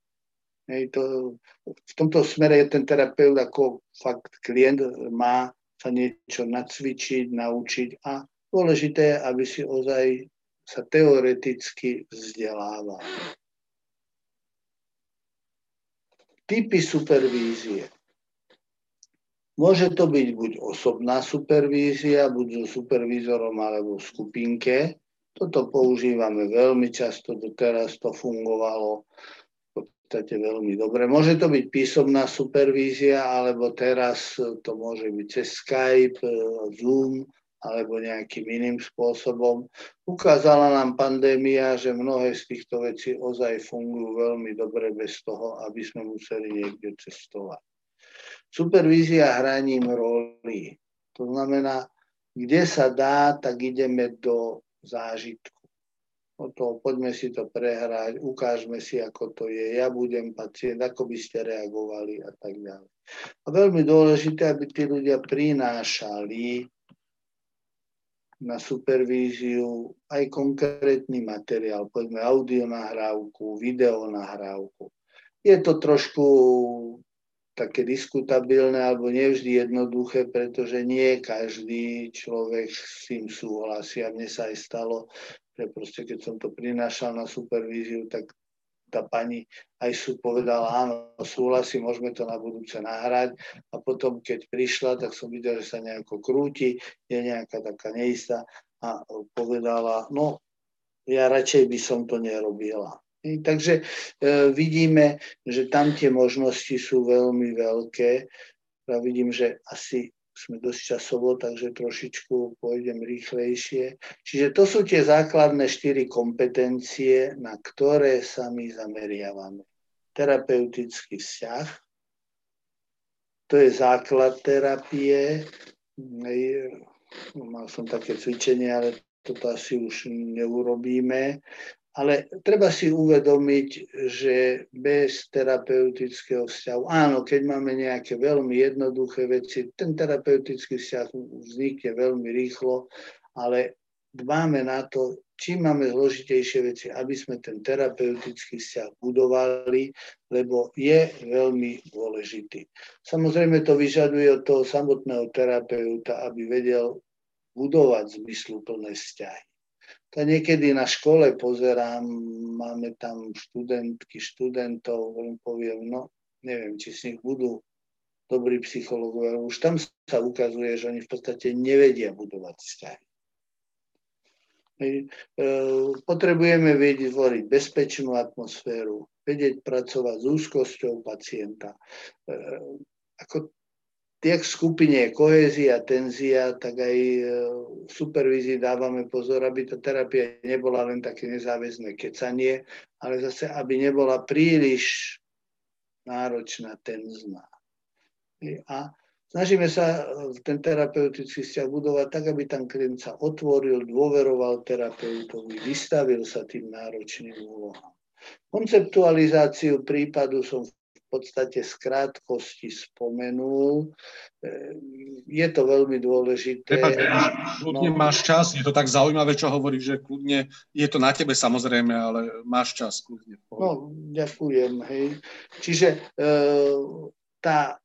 hej, to, v tomto smere je ten terapeut ako fakt klient má sa niečo nacvičiť, naučiť a dôležité aby si ozaj sa teoreticky vzdelával. Typy supervízie. Môže to byť buď osobná supervízia, buď so supervízorom alebo v skupinke, toto používame veľmi často, doteraz to fungovalo v podstate veľmi dobre. Môže to byť písomná supervízia, alebo teraz to môže byť cez Skype, Zoom, alebo nejakým iným spôsobom. Ukázala nám pandémia, že mnohé z týchto vecí ozaj fungujú veľmi dobre bez toho, aby sme museli niekde cestovať. Supervízia hraním roli. To znamená, kde sa dá, tak ideme do zážitku. O to, poďme si to prehrať, ukážme si, ako to je, ja budem pacient, ako by ste reagovali a tak ďalej. A veľmi dôležité, aby tí ľudia prinášali na supervíziu aj konkrétny materiál, poďme audio nahrávku, video nahrávku. Je to trošku také diskutabilné alebo nevždy jednoduché, pretože nie každý človek s tým súhlasí. A mne sa aj stalo, že proste keď som to prinášal na supervíziu, tak tá pani aj sú povedala, áno, súhlasí, môžeme to na budúce nahrať. A potom, keď prišla, tak som videl, že sa nejako krúti, je nejaká taká neistá a povedala, no, ja radšej by som to nerobila. Takže e, vidíme, že tam tie možnosti sú veľmi veľké. Ja vidím, že asi sme dosť časovo, takže trošičku pôjdem rýchlejšie. Čiže to sú tie základné štyri kompetencie, na ktoré sa my zameriavame. Terapeutický vzťah, to je základ terapie, mal som také cvičenie, ale toto asi už neurobíme. Ale treba si uvedomiť, že bez terapeutického vzťahu, áno, keď máme nejaké veľmi jednoduché veci, ten terapeutický vzťah vznikne veľmi rýchlo, ale dbáme na to, čím máme zložitejšie veci, aby sme ten terapeutický vzťah budovali, lebo je veľmi dôležitý. Samozrejme to vyžaduje od toho samotného terapeuta, aby vedel budovať zmysluplné vzťahy. To niekedy na škole pozerám, máme tam študentky, študentov, ktorým poviem, no neviem, či z nich budú dobrí psychológovia, už tam sa ukazuje, že oni v podstate nevedia budovať vzťahy. My e, potrebujeme vedieť zvoriť bezpečnú atmosféru, vedieť pracovať s úzkosťou pacienta. E, ako jak v skupine kohézia, tenzia, tak aj e, v supervízii dávame pozor, aby tá terapia nebola len také nezáväzné kecanie, ale zase, aby nebola príliš náročná, tenzná. A snažíme sa e, ten terapeutický vzťah budovať tak, aby tam klient sa otvoril, dôveroval terapeutovi, vystavil sa tým náročným úlohám. Konceptualizáciu prípadu som v podstate z krátkosti spomenul. E, je to veľmi dôležité. Prepač, kľudne no. máš čas, je to tak zaujímavé, čo hovoríš, že kľudne, je to na tebe samozrejme, ale máš čas kľudne. No, ďakujem. Hej. Čiže e, tá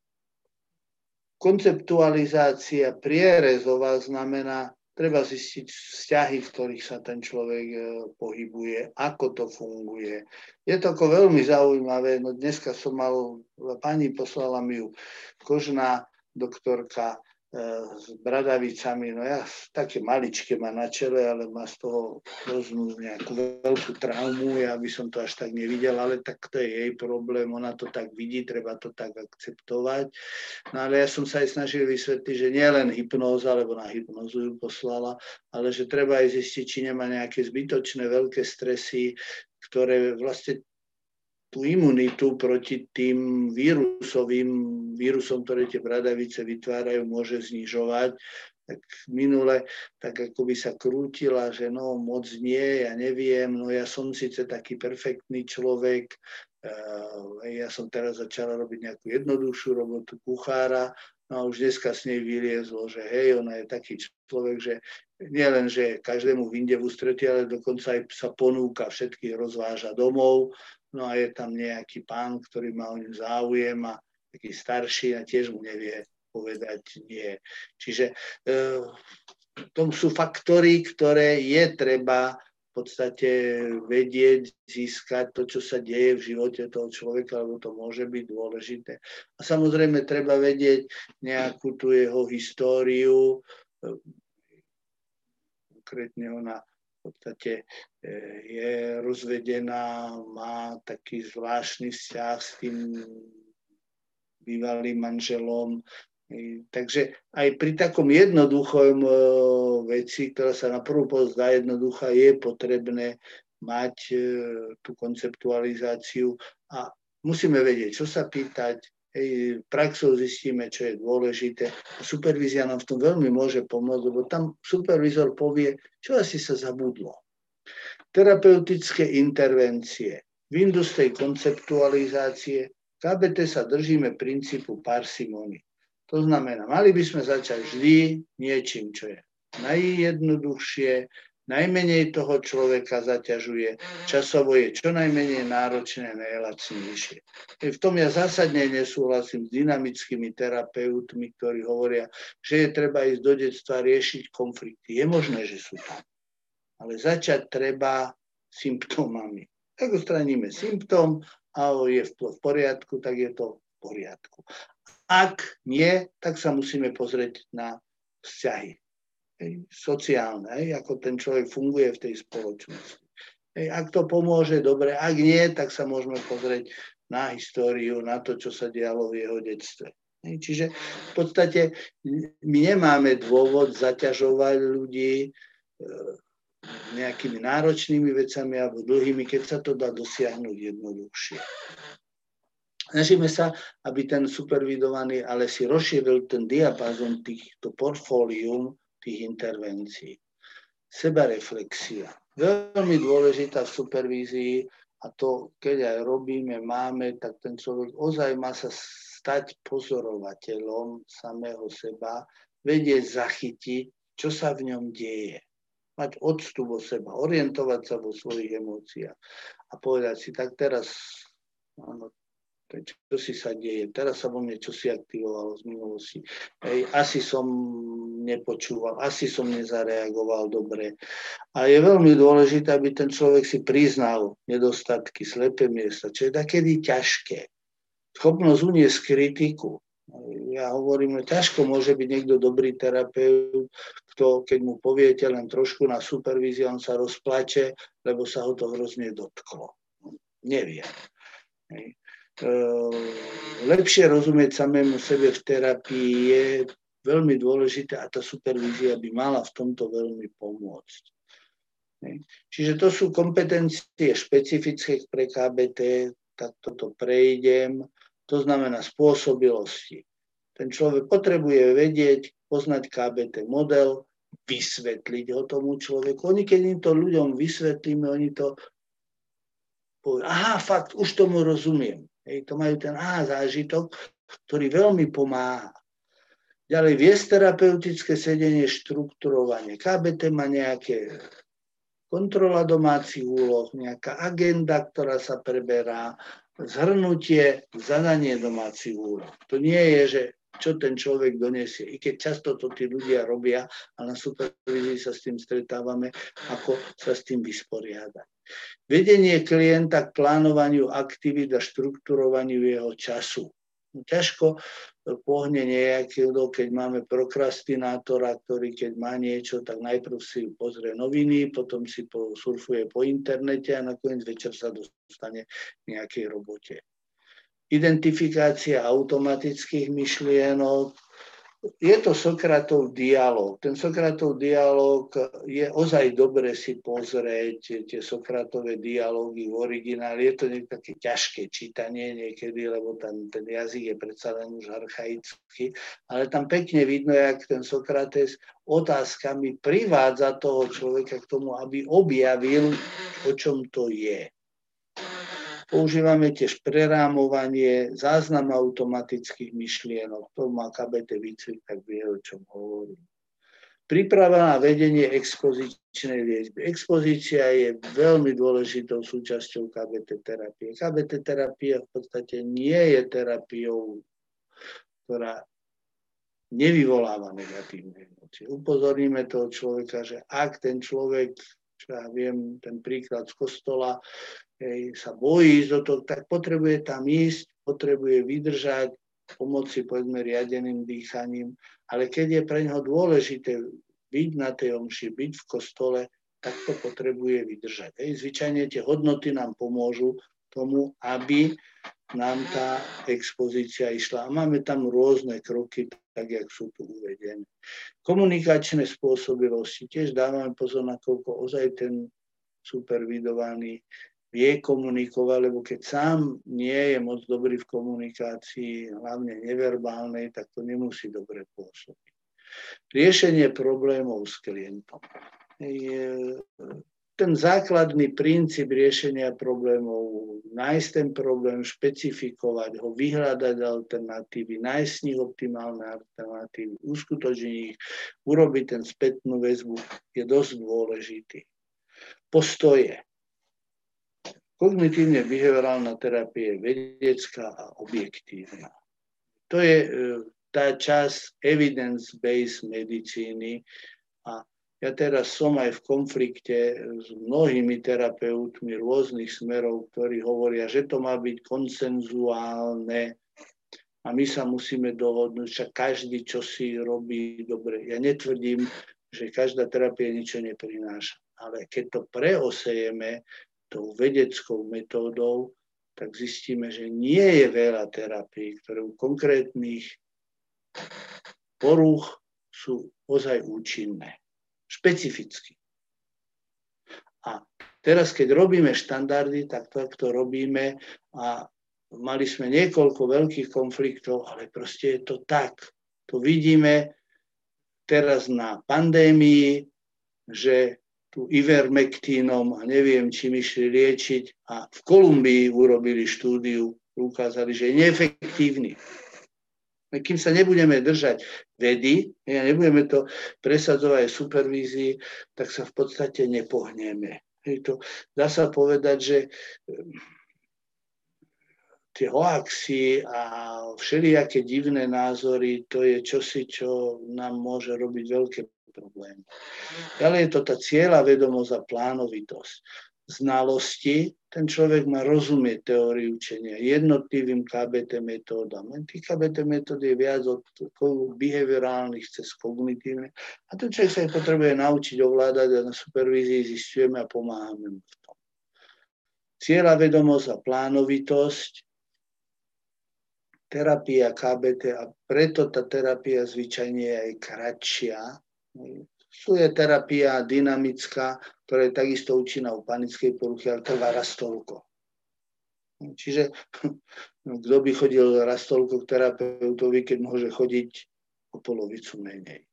konceptualizácia prierezová znamená treba zistiť vzťahy, v ktorých sa ten človek e, pohybuje, ako to funguje. Je to ako veľmi zaujímavé. No dneska som mal, pani poslala mi ju kožná doktorka, s bradavicami, no ja také maličké má na čele, ale má z toho roznú nejakú veľkú traumu, ja by som to až tak nevidel, ale tak to je jej problém, ona to tak vidí, treba to tak akceptovať. No ale ja som sa aj snažil vysvetliť, že nie len hypnóza, lebo na hypnózu ju poslala, ale že treba aj zistiť, či nemá nejaké zbytočné veľké stresy, ktoré vlastne tú imunitu proti tým vírusovým vírusom, ktoré tie bradavice vytvárajú, môže znižovať. Tak minule tak ako by sa krútila, že no moc nie, ja neviem, no ja som síce taký perfektný človek, eh, ja som teraz začala robiť nejakú jednoduchšiu robotu kuchára, no a už dneska s nej vyliezlo, že hej, ona je taký človek, že nielen, že každému vyjde v ústretí, ale dokonca aj sa ponúka, všetkých rozváža domov, No a je tam nejaký pán, ktorý má o ňu záujem a taký starší a tiež mu nevie povedať nie. Čiže e, to sú faktory, ktoré je treba v podstate vedieť, získať to, čo sa deje v živote toho človeka, lebo to môže byť dôležité. A samozrejme treba vedieť nejakú tú jeho históriu, e, konkrétne ona podstate e, je rozvedená, má taký zvláštny vzťah s tým bývalým manželom. E, takže aj pri takom jednoduchom e, veci, ktorá sa na prvú poz zdá jednoduchá, je potrebné mať tú konceptualizáciu a musíme vedieť, čo sa pýtať, Hej, praxou zistíme, čo je dôležité. Supervízia nám v tom veľmi môže pomôcť, lebo tam supervízor povie, čo asi sa zabudlo. Terapeutické intervencie, Windows tej konceptualizácie, KBT sa držíme princípu parsimony. To znamená, mali by sme začať vždy niečím, čo je najjednoduchšie, najmenej toho človeka zaťažuje, časovo je čo najmenej náročné, najlacnejšie. V tom ja zásadne nesúhlasím s dynamickými terapeutmi, ktorí hovoria, že je treba ísť do detstva riešiť konflikty. Je možné, že sú tam. Ale začať treba symptómami. Ak odstraníme symptóm a je v poriadku, tak je to v poriadku. Ak nie, tak sa musíme pozrieť na vzťahy hej, sociálne, hej, ako ten človek funguje v tej spoločnosti. Hej, ak to pomôže, dobre, ak nie, tak sa môžeme pozrieť na históriu, na to, čo sa dialo v jeho detstve. Hej, čiže v podstate my nemáme dôvod zaťažovať ľudí e, nejakými náročnými vecami alebo dlhými, keď sa to dá dosiahnuť jednoduchšie. Snažíme sa, aby ten supervidovaný ale si rozšíril ten diapazon týchto portfólium tých intervencií. Sebareflexia. Veľmi dôležitá v supervízii a to, keď aj robíme, máme, tak ten človek ozaj má sa stať pozorovateľom samého seba, vedieť zachytiť, čo sa v ňom deje. Mať odstup od seba, orientovať sa vo svojich emóciách a povedať si, tak teraz áno, čo si sa deje. Teraz sa vo mne čo si aktivovalo z minulosti. Hej, asi som nepočúval, asi som nezareagoval dobre. A je veľmi dôležité, aby ten človek si priznal nedostatky, slepé miesta, čo je takedy ťažké. Schopnosť uniesť kritiku. Ja hovorím, že ťažko môže byť niekto dobrý terapeut, kto, keď mu poviete len trošku na supervíziu, on sa rozplače, lebo sa ho to hrozne dotklo. Neviem. Ehm, lepšie rozumieť samému sebe v terapii je veľmi dôležité a tá supervízia by mala v tomto veľmi pomôcť. Čiže to sú kompetencie špecifické pre KBT, tak toto prejdem. To znamená spôsobilosti. Ten človek potrebuje vedieť, poznať KBT model, vysvetliť ho tomu človeku. Oni, keď im to ľuďom vysvetlíme, oni to povedia, aha, fakt, už tomu rozumiem. Hej, to majú ten á zážitok, ktorý veľmi pomáha. Ďalej viesť terapeutické sedenie, štrukturovanie. KBT má nejaké kontrola domácich úloh, nejaká agenda, ktorá sa preberá, zhrnutie, zadanie domácich úloh. To nie je, že čo ten človek donesie. I keď často to tí ľudia robia, a na supervízii sa s tým stretávame, ako sa s tým vysporiadať. Vedenie klienta k plánovaniu aktivít a štrukturovaniu jeho času. No, ťažko pohne nejaký, keď máme prokrastinátora, ktorý keď má niečo, tak najprv si pozrie noviny, potom si surfuje po internete a nakoniec večer sa dostane k nejakej robote. Identifikácia automatických myšlienok, je to Sokratov dialog. Ten Sokratov dialog je ozaj dobre si pozrieť tie Sokratové dialógy v origináli. Je to také ťažké čítanie niekedy, lebo tam ten jazyk je predsa len už archaický, ale tam pekne vidno, jak ten Sokrates otázkami privádza toho človeka k tomu, aby objavil, o čom to je. Používame tiež prerámovanie, záznam automatických myšlienok. To má KBT výcvik, tak vie, o čom hovorím. Príprava na vedenie expozičnej liečby. Expozícia je veľmi dôležitou súčasťou KBT terapie. KBT terapia v podstate nie je terapiou, ktorá nevyvoláva negatívne emócie. Upozorníme toho človeka, že ak ten človek, čo ja viem, ten príklad z kostola, hej, sa bojí ísť do toho, tak potrebuje tam ísť, potrebuje vydržať, pomoci povedzme riadeným dýchaním, ale keď je pre neho dôležité byť na tej omši, byť v kostole, tak to potrebuje vydržať. Hej. Zvyčajne tie hodnoty nám pomôžu tomu, aby nám tá expozícia išla. A máme tam rôzne kroky, tak jak sú tu uvedené. Komunikačné spôsobilosti. Tiež dávame pozor, nakoľko ozaj ten supervidovaný vie komunikovať, lebo keď sám nie je moc dobrý v komunikácii, hlavne neverbálnej, tak to nemusí dobre pôsobiť. Riešenie problémov s klientom. Je ten základný princíp riešenia problémov, nájsť ten problém, špecifikovať ho, vyhľadať alternatívy, nájsť z nich optimálne alternatívy, uskutočniť ich, urobiť ten spätnú väzbu je dosť dôležitý. Postoje. Kognitívne behaviorálna terapia je vedecká a objektívna. To je e, tá časť evidence-based medicíny a ja teraz som aj v konflikte s mnohými terapeutmi rôznych smerov, ktorí hovoria, že to má byť konsenzuálne a my sa musíme dohodnúť, že každý, čo si robí dobre. Ja netvrdím, že každá terapia niečo neprináša, ale keď to preosejeme tou vedeckou metódou, tak zistíme, že nie je veľa terapií, ktoré u konkrétnych porúch sú ozaj účinné. Špecificky. A teraz, keď robíme štandardy, tak to robíme a mali sme niekoľko veľkých konfliktov, ale proste je to tak. To vidíme teraz na pandémii, že tu ivermektínom a neviem, čím išli liečiť a v Kolumbii urobili štúdiu, ukázali, že je neefektívny. Kým sa nebudeme držať vedy, a nebudeme to presadzovať aj supervízii, tak sa v podstate nepohneme. to, dá sa povedať, že tie hoaxy a všelijaké divné názory, to je čosi, čo nám môže robiť veľké problémy. Ale je to tá cieľa vedomosť a plánovitosť. Znalosti, ten človek má rozumieť teóriu učenia jednotlivým KBT metódam. Len tých KBT metód je viac od behaviorálnych cez kognitívne. A ten človek sa potrebuje naučiť ovládať a na supervízii zistujeme a pomáhame mu v tom. Cieľa vedomosť a plánovitosť terapia KBT a preto tá terapia zvyčajne je aj kratšia. Tu je terapia dynamická, ktorá je takisto účinná u panickej poruchy, ale trvá raz toľko. Čiže kto by chodil raz toľko k terapeutovi, keď môže chodiť o polovicu menej.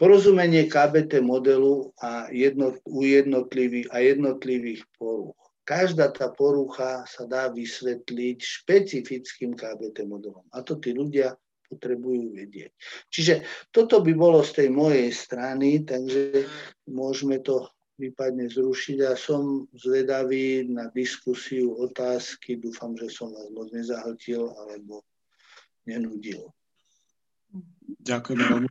Porozumenie KBT modelu a jednot, u jednotlivých, a jednotlivých poruch. Každá tá porucha sa dá vysvetliť špecifickým KBT modelom. A to tí ľudia potrebujú vedieť. Čiže toto by bolo z tej mojej strany, takže môžeme to prípadne zrušiť a som zvedavý na diskusiu, otázky. Dúfam, že som vás moc nezahltil alebo nenudil. Ďakujem veľmi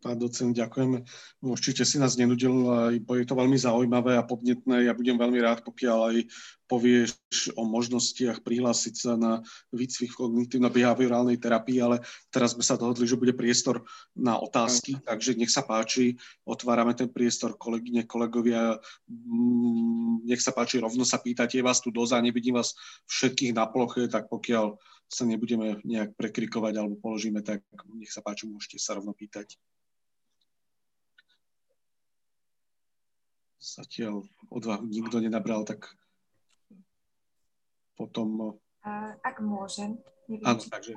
pán docent, ďakujeme. Určite si nás nenudil, je to veľmi zaujímavé a podnetné. Ja budem veľmi rád, pokiaľ aj povieš o možnostiach prihlásiť sa na výcvik kognitívno-behaviorálnej terapii, ale teraz sme sa dohodli, že bude priestor na otázky, takže nech sa páči, otvárame ten priestor, kolegyne, kolegovia, mm, nech sa páči, rovno sa pýtate, je vás tu doza, nevidím vás všetkých na ploche, tak pokiaľ sa nebudeme nejak prekrikovať alebo položíme, tak nech sa páči, môžete sa rovno pýtať. Zatiaľ odvahu nikto nenabral, tak potom... Ak môžem. Neviem, áno, takže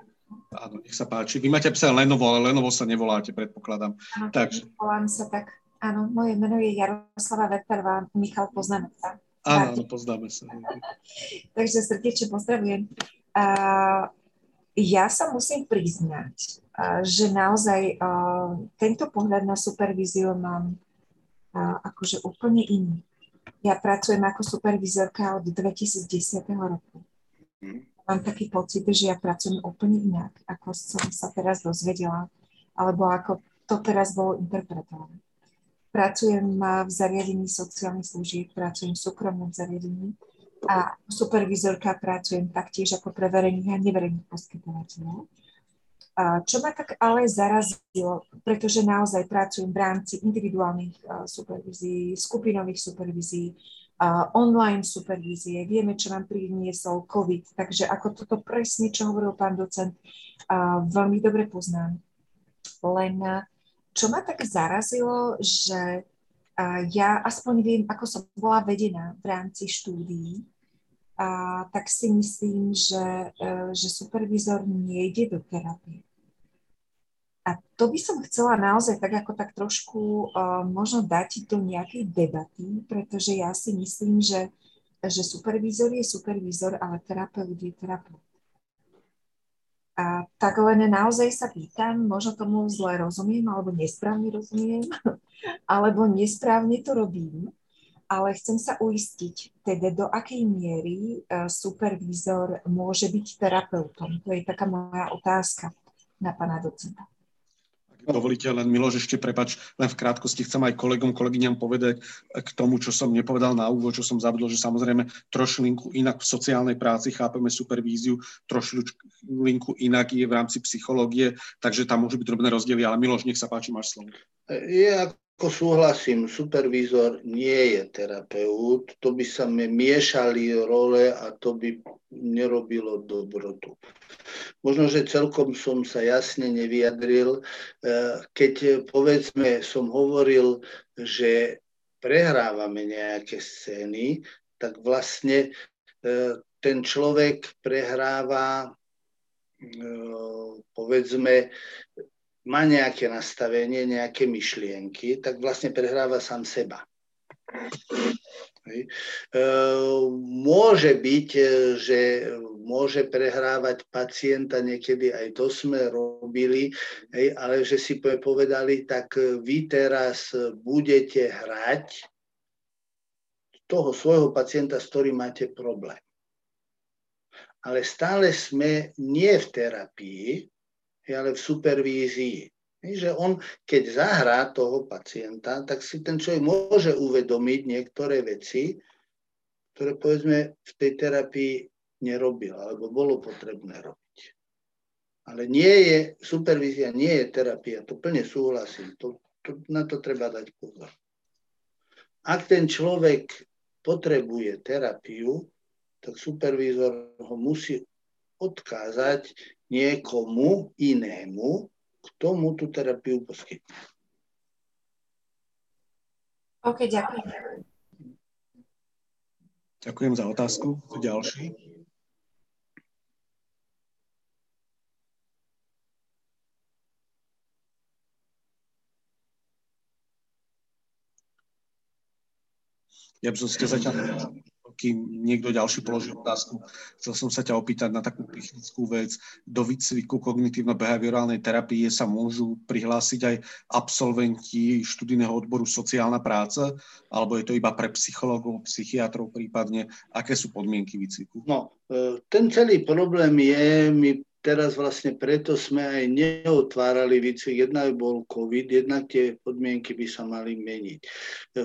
áno, nech sa páči. Vy máte psa Lenovo, ale Lenovo sa nevoláte, predpokladám. Áno, takže... volám sa tak. Áno, moje meno je Jaroslava Veterová, Michal poznáme sa. Áno, áno, poznáme sa. takže srdečne pozdravujem ja sa musím priznať, že naozaj tento pohľad na supervíziu mám akože úplne iný. Ja pracujem ako supervizorka od 2010 roku. Mhm. Mám taký pocit, že ja pracujem úplne inak, ako som sa teraz dozvedela, alebo ako to teraz bolo interpretované. Pracujem v zariadení sociálnych služieb, pracujem v súkromnom zariadení a supervizorka pracujem taktiež ako pre verejných a neverejných poskytovateľov. Čo ma tak ale zarazilo, pretože naozaj pracujem v rámci individuálnych supervízií, skupinových supervízií, online supervízie, vieme, čo nám priniesol COVID, takže ako toto presne, čo hovoril pán docent, veľmi dobre poznám. Len čo ma tak zarazilo, že ja aspoň viem, ako som bola vedená v rámci štúdií, a tak si myslím, že, e, že supervízor nejde do terapie. A to by som chcela naozaj tak ako tak trošku uh, možno dať do nejakej debaty, pretože ja si myslím, že, že supervízor je supervízor, ale terapeut je terapeut. A tak len naozaj sa pýtam, možno tomu zle rozumiem, alebo nesprávne rozumiem, alebo nesprávne to robím, ale chcem sa uistiť, teda do akej miery uh, supervízor môže byť terapeutom. To je taká moja otázka na pána docenta dovolíte, len Miloš, ešte prepač, len v krátkosti chcem aj kolegom, kolegyňam povedať k tomu, čo som nepovedal na úvod, čo som zabudol, že samozrejme trošlinku inak v sociálnej práci chápeme supervíziu, trošlinku inak je v rámci psychológie, takže tam môžu byť drobné rozdiely, ale Miloš, nech sa páči, máš slovo. Je ako súhlasím, supervízor nie je terapeut, to by sa mi miešali role a to by nerobilo dobrotu. Možno, že celkom som sa jasne nevyjadril, eh, keď povedzme som hovoril, že prehrávame nejaké scény, tak vlastne eh, ten človek prehráva, povedzme, má nejaké nastavenie, nejaké myšlienky, tak vlastne prehráva sám seba. E, môže byť, e, že môže prehrávať pacienta, niekedy aj to sme robili, ale že si povedali, tak vy teraz budete hrať toho svojho pacienta, s ktorým máte problém. Ale stále sme nie v terapii, ale v supervízii. Že on, keď zahrá toho pacienta, tak si ten človek môže uvedomiť niektoré veci, ktoré povedzme v tej terapii nerobil, alebo bolo potrebné robiť. Ale nie je, supervízia nie je terapia, to plne súhlasím, to, to, na to treba dať pozor. Ak ten človek potrebuje terapiu, tak supervízor ho musí odkázať niekomu inému, k tomu tú terapiu poskytne. OK, ďakujem. Ďakujem za otázku. Ďalší. Ja by som si ťa zatiaľ kým niekto ďalší položí otázku. Chcel som sa ťa opýtať na takú technickú vec. Do výcviku kognitívno-behaviorálnej terapie sa môžu prihlásiť aj absolventi študijného odboru sociálna práca, alebo je to iba pre psychológov, psychiatrov prípadne? Aké sú podmienky výcviku? No, e, ten celý problém je, my teraz vlastne preto sme aj neotvárali výcvik. Jednak bol COVID, jednak tie podmienky by sa mali meniť.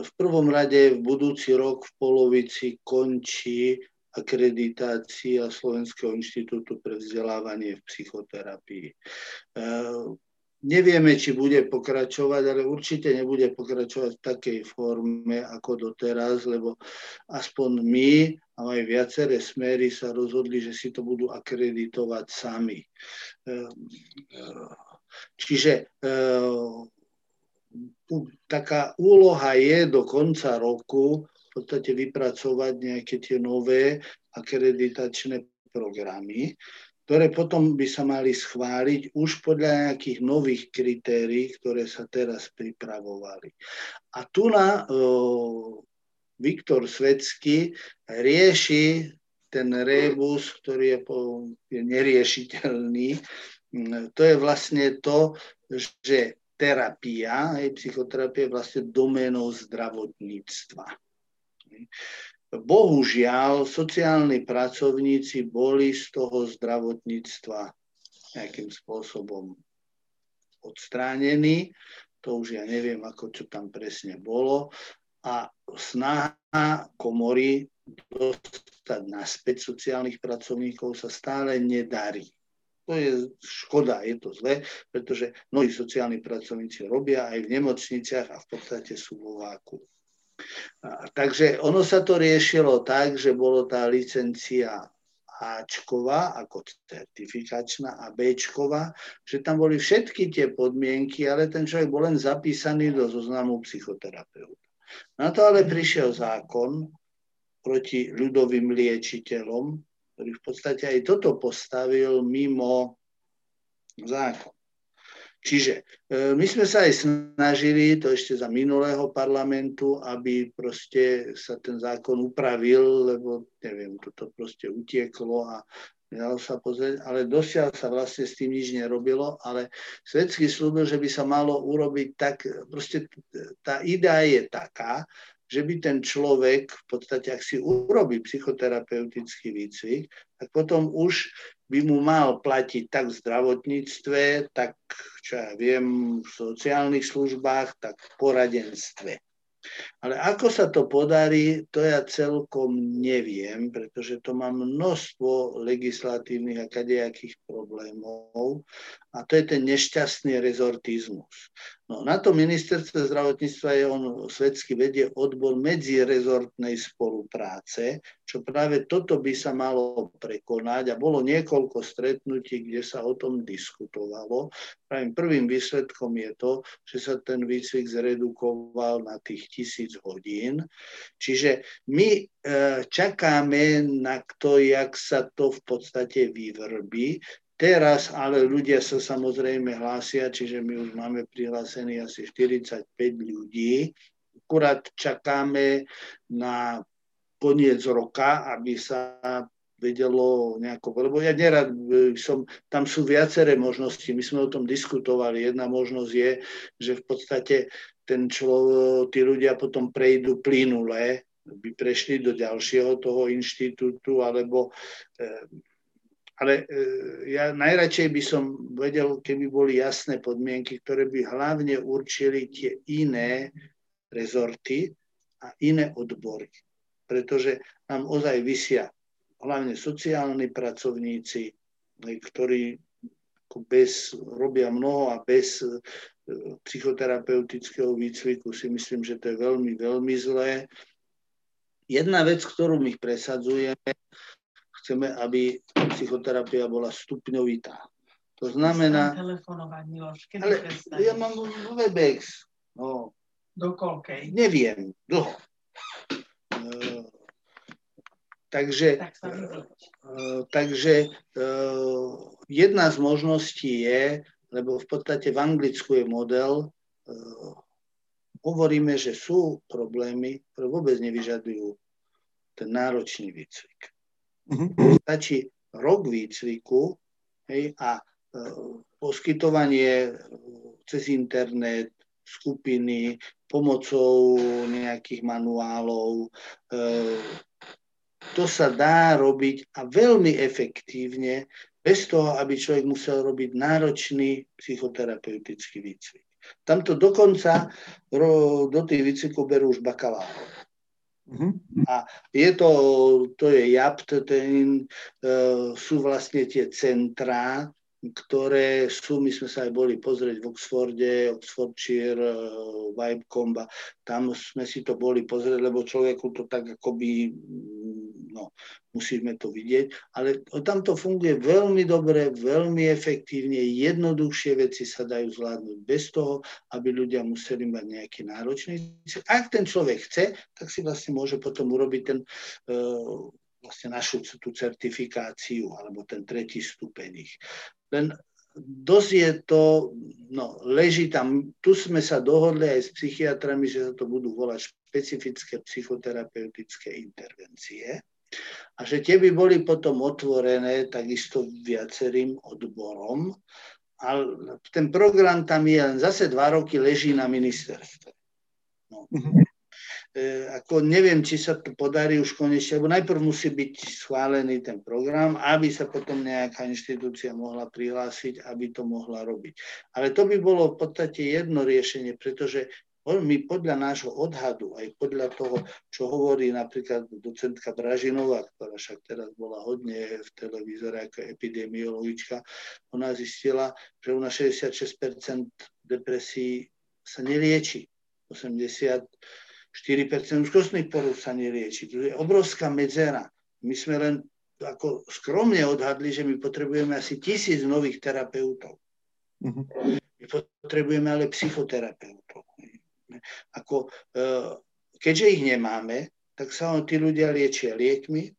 V prvom rade v budúci rok v polovici končí akreditácia Slovenského inštitútu pre vzdelávanie v psychoterapii. Nevieme, či bude pokračovať, ale určite nebude pokračovať v takej forme ako doteraz, lebo aspoň my a aj viaceré smery sa rozhodli, že si to budú akreditovať sami. Ehm, ehm, čiže ehm, taká úloha je do konca roku v podstate vypracovať nejaké tie nové akreditačné programy ktoré potom by sa mali schváliť už podľa nejakých nových kritérií, ktoré sa teraz pripravovali. A tu na Viktor Svetsky rieši ten rebus, ktorý je, po, je neriešiteľný. To je vlastne to, že terapia, aj psychoterapia je vlastne doménou zdravotníctva. Bohužiaľ, sociálni pracovníci boli z toho zdravotníctva nejakým spôsobom odstránení. To už ja neviem, ako čo tam presne bolo. A snaha komory dostať naspäť sociálnych pracovníkov sa stále nedarí. To je škoda, je to zle, pretože mnohí sociálni pracovníci robia aj v nemocniciach a v podstate sú vo váku. Takže ono sa to riešilo tak, že bolo tá licencia Ačková ako certifikačná a Bčková, že tam boli všetky tie podmienky, ale ten človek bol len zapísaný do zoznamu psychoterapeuta. Na to ale prišiel zákon proti ľudovým liečiteľom, ktorý v podstate aj toto postavil mimo zákon. Čiže e, my sme sa aj snažili, to ešte za minulého parlamentu, aby proste sa ten zákon upravil, lebo neviem, toto proste utieklo a nedalo sa pozrieť, ale dosiaľ sa vlastne s tým nič nerobilo, ale svetský slúbil, že by sa malo urobiť tak, proste tá idea je taká, že by ten človek v podstate, ak si urobí psychoterapeutický výcvik, tak potom už by mu mal platiť tak v zdravotníctve, tak čo ja viem, v sociálnych službách, tak v poradenstve. Ale ako sa to podarí, to ja celkom neviem, pretože to má množstvo legislatívnych a kadejakých problémov a to je ten nešťastný rezortizmus. No, na to ministerstvo zdravotníctva je on svetsky vedie odbor medzirezortnej spolupráce, čo práve toto by sa malo prekonať a bolo niekoľko stretnutí, kde sa o tom diskutovalo. Pravým prvým výsledkom je to, že sa ten výcvik zredukoval na tých tisíc hodín. Čiže my e, čakáme na to, jak sa to v podstate vyvrbí. Teraz ale ľudia sa samozrejme hlásia, čiže my už máme prihlásených asi 45 ľudí. Akurát čakáme na koniec roka, aby sa vedelo nejako, lebo ja nerad som, tam sú viaceré možnosti, my sme o tom diskutovali. Jedna možnosť je, že v podstate ten člo, tí ľudia potom prejdú plynule, by prešli do ďalšieho toho inštitútu, alebo eh, ale e, ja najradšej by som vedel, keby boli jasné podmienky, ktoré by hlavne určili tie iné rezorty a iné odbory. Pretože nám ozaj vysia hlavne sociálni pracovníci, ktorí bez, robia mnoho a bez e, psychoterapeutického výcviku si myslím, že to je veľmi, veľmi zlé. Jedna vec, ktorú my presadzujeme, chceme, aby psychoterapia bola stupňovitá. To znamená... ale ja mám Webex. No. Do koľkej? Neviem, dlho. Uh, takže tak uh, takže uh, jedna z možností je, lebo v podstate v Anglicku je model, uh, hovoríme, že sú problémy, ktoré vôbec nevyžadujú ten náročný výcvik. Mm-hmm. Stačí rok výcviku hej, a e, poskytovanie e, cez internet, skupiny, pomocou nejakých manuálov. E, to sa dá robiť a veľmi efektívne, bez toho, aby človek musel robiť náročný psychoterapeutický výcvik. Tamto dokonca do tých výcvikov berú už bakalárov. Uh-huh. A je to, to je JAPT, ten, uh, sú vlastne tie centrá, ktoré sú, my sme sa aj boli pozrieť v Oxforde, Oxfordshire, uh, Vibecomba, tam sme si to boli pozrieť, lebo človeku to tak akoby, mm, no, musíme to vidieť, ale tam to funguje veľmi dobre, veľmi efektívne, jednoduchšie veci sa dajú zvládnuť bez toho, aby ľudia museli mať nejaký náročný. Ak ten človek chce, tak si vlastne môže potom urobiť ten uh, vlastne našu tú certifikáciu alebo ten tretí stupeň ich. Len dosť je to, no, leží tam, tu sme sa dohodli aj s psychiatrami, že sa to budú volať špecifické psychoterapeutické intervencie a že tie by boli potom otvorené takisto viacerým odborom. A ten program tam je len zase dva roky leží na ministerstve. No. Mm-hmm. E, ako neviem, či sa to podarí už konečne, lebo najprv musí byť schválený ten program, aby sa potom nejaká inštitúcia mohla prihlásiť, aby to mohla robiť. Ale to by bolo v podstate jedno riešenie, pretože my podľa nášho odhadu, aj podľa toho, čo hovorí napríklad docentka Bražinová, ktorá však teraz bola hodne v televízore ako epidemiologička, ona zistila, že u nás 66% depresí sa nelieči. 80 4% úzkostných poruch sa nerieči. To je obrovská medzera. My sme len ako skromne odhadli, že my potrebujeme asi tisíc nových terapeutov. Uh-huh. My potrebujeme ale psychoterapeutov. Ako, e, keďže ich nemáme, tak sa tí ľudia liečia liekmi,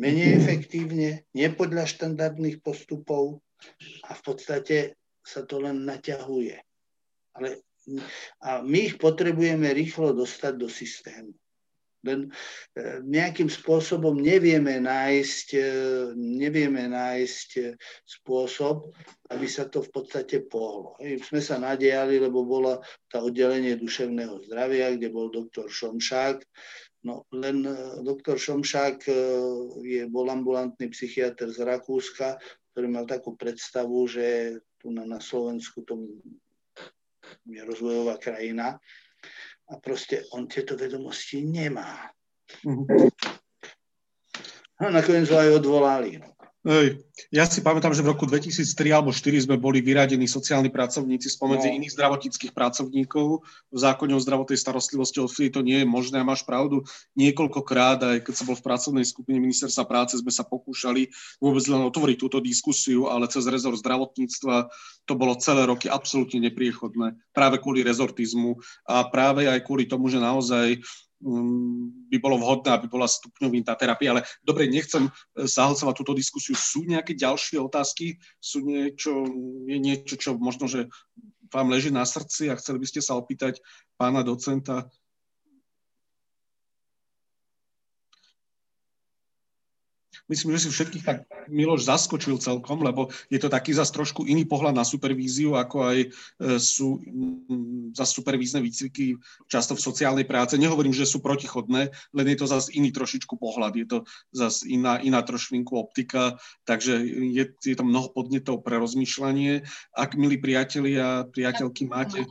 menej mhm. efektívne, nepodľa štandardných postupov a v podstate sa to len naťahuje. Ale a my ich potrebujeme rýchlo dostať do systému. Len e, nejakým spôsobom nevieme nájsť, e, nevieme nájsť e, spôsob, aby sa to v podstate pohlo. Sme sa nadiali, lebo bola tá oddelenie duševného zdravia, kde bol doktor Šomšák. No, len doktor Šomšák je, bol ambulantný psychiatr z Rakúska, ktorý mal takú predstavu, že tu na, na Slovensku to je rozvojová krajina a proste on tieto vedomosti nemá. Mm-hmm. No nakoniec ho aj odvolali. No. Ja si pamätám, že v roku 2003 alebo 2004 sme boli vyradení sociálni pracovníci spomedzi no. iných zdravotníckých pracovníkov v zákone o zdravotnej starostlivosti. Odvtedy to nie je možné a máš pravdu. Niekoľkokrát, aj keď som bol v pracovnej skupine ministerstva práce, sme sa pokúšali vôbec len otvoriť túto diskusiu, ale cez rezort zdravotníctva to bolo celé roky absolútne nepriechodné. Práve kvôli rezortizmu a práve aj kvôli tomu, že naozaj by bolo vhodné, aby bola stupňová terapia. Ale dobre, nechcem e, zahlcovať túto diskusiu. Sú nejaké ďalšie otázky? Sú niečo, je niečo, čo možno, že vám leží na srdci a chceli by ste sa opýtať pána docenta myslím, že si všetkých tak Miloš zaskočil celkom, lebo je to taký zase trošku iný pohľad na supervíziu, ako aj e, sú mm, za supervízne výcviky často v sociálnej práce. Nehovorím, že sú protichodné, len je to zase iný trošičku pohľad, je to zase iná, iná trošlinku optika, takže je, je to mnoho podnetov pre rozmýšľanie. Ak, milí priatelia, priateľky, máte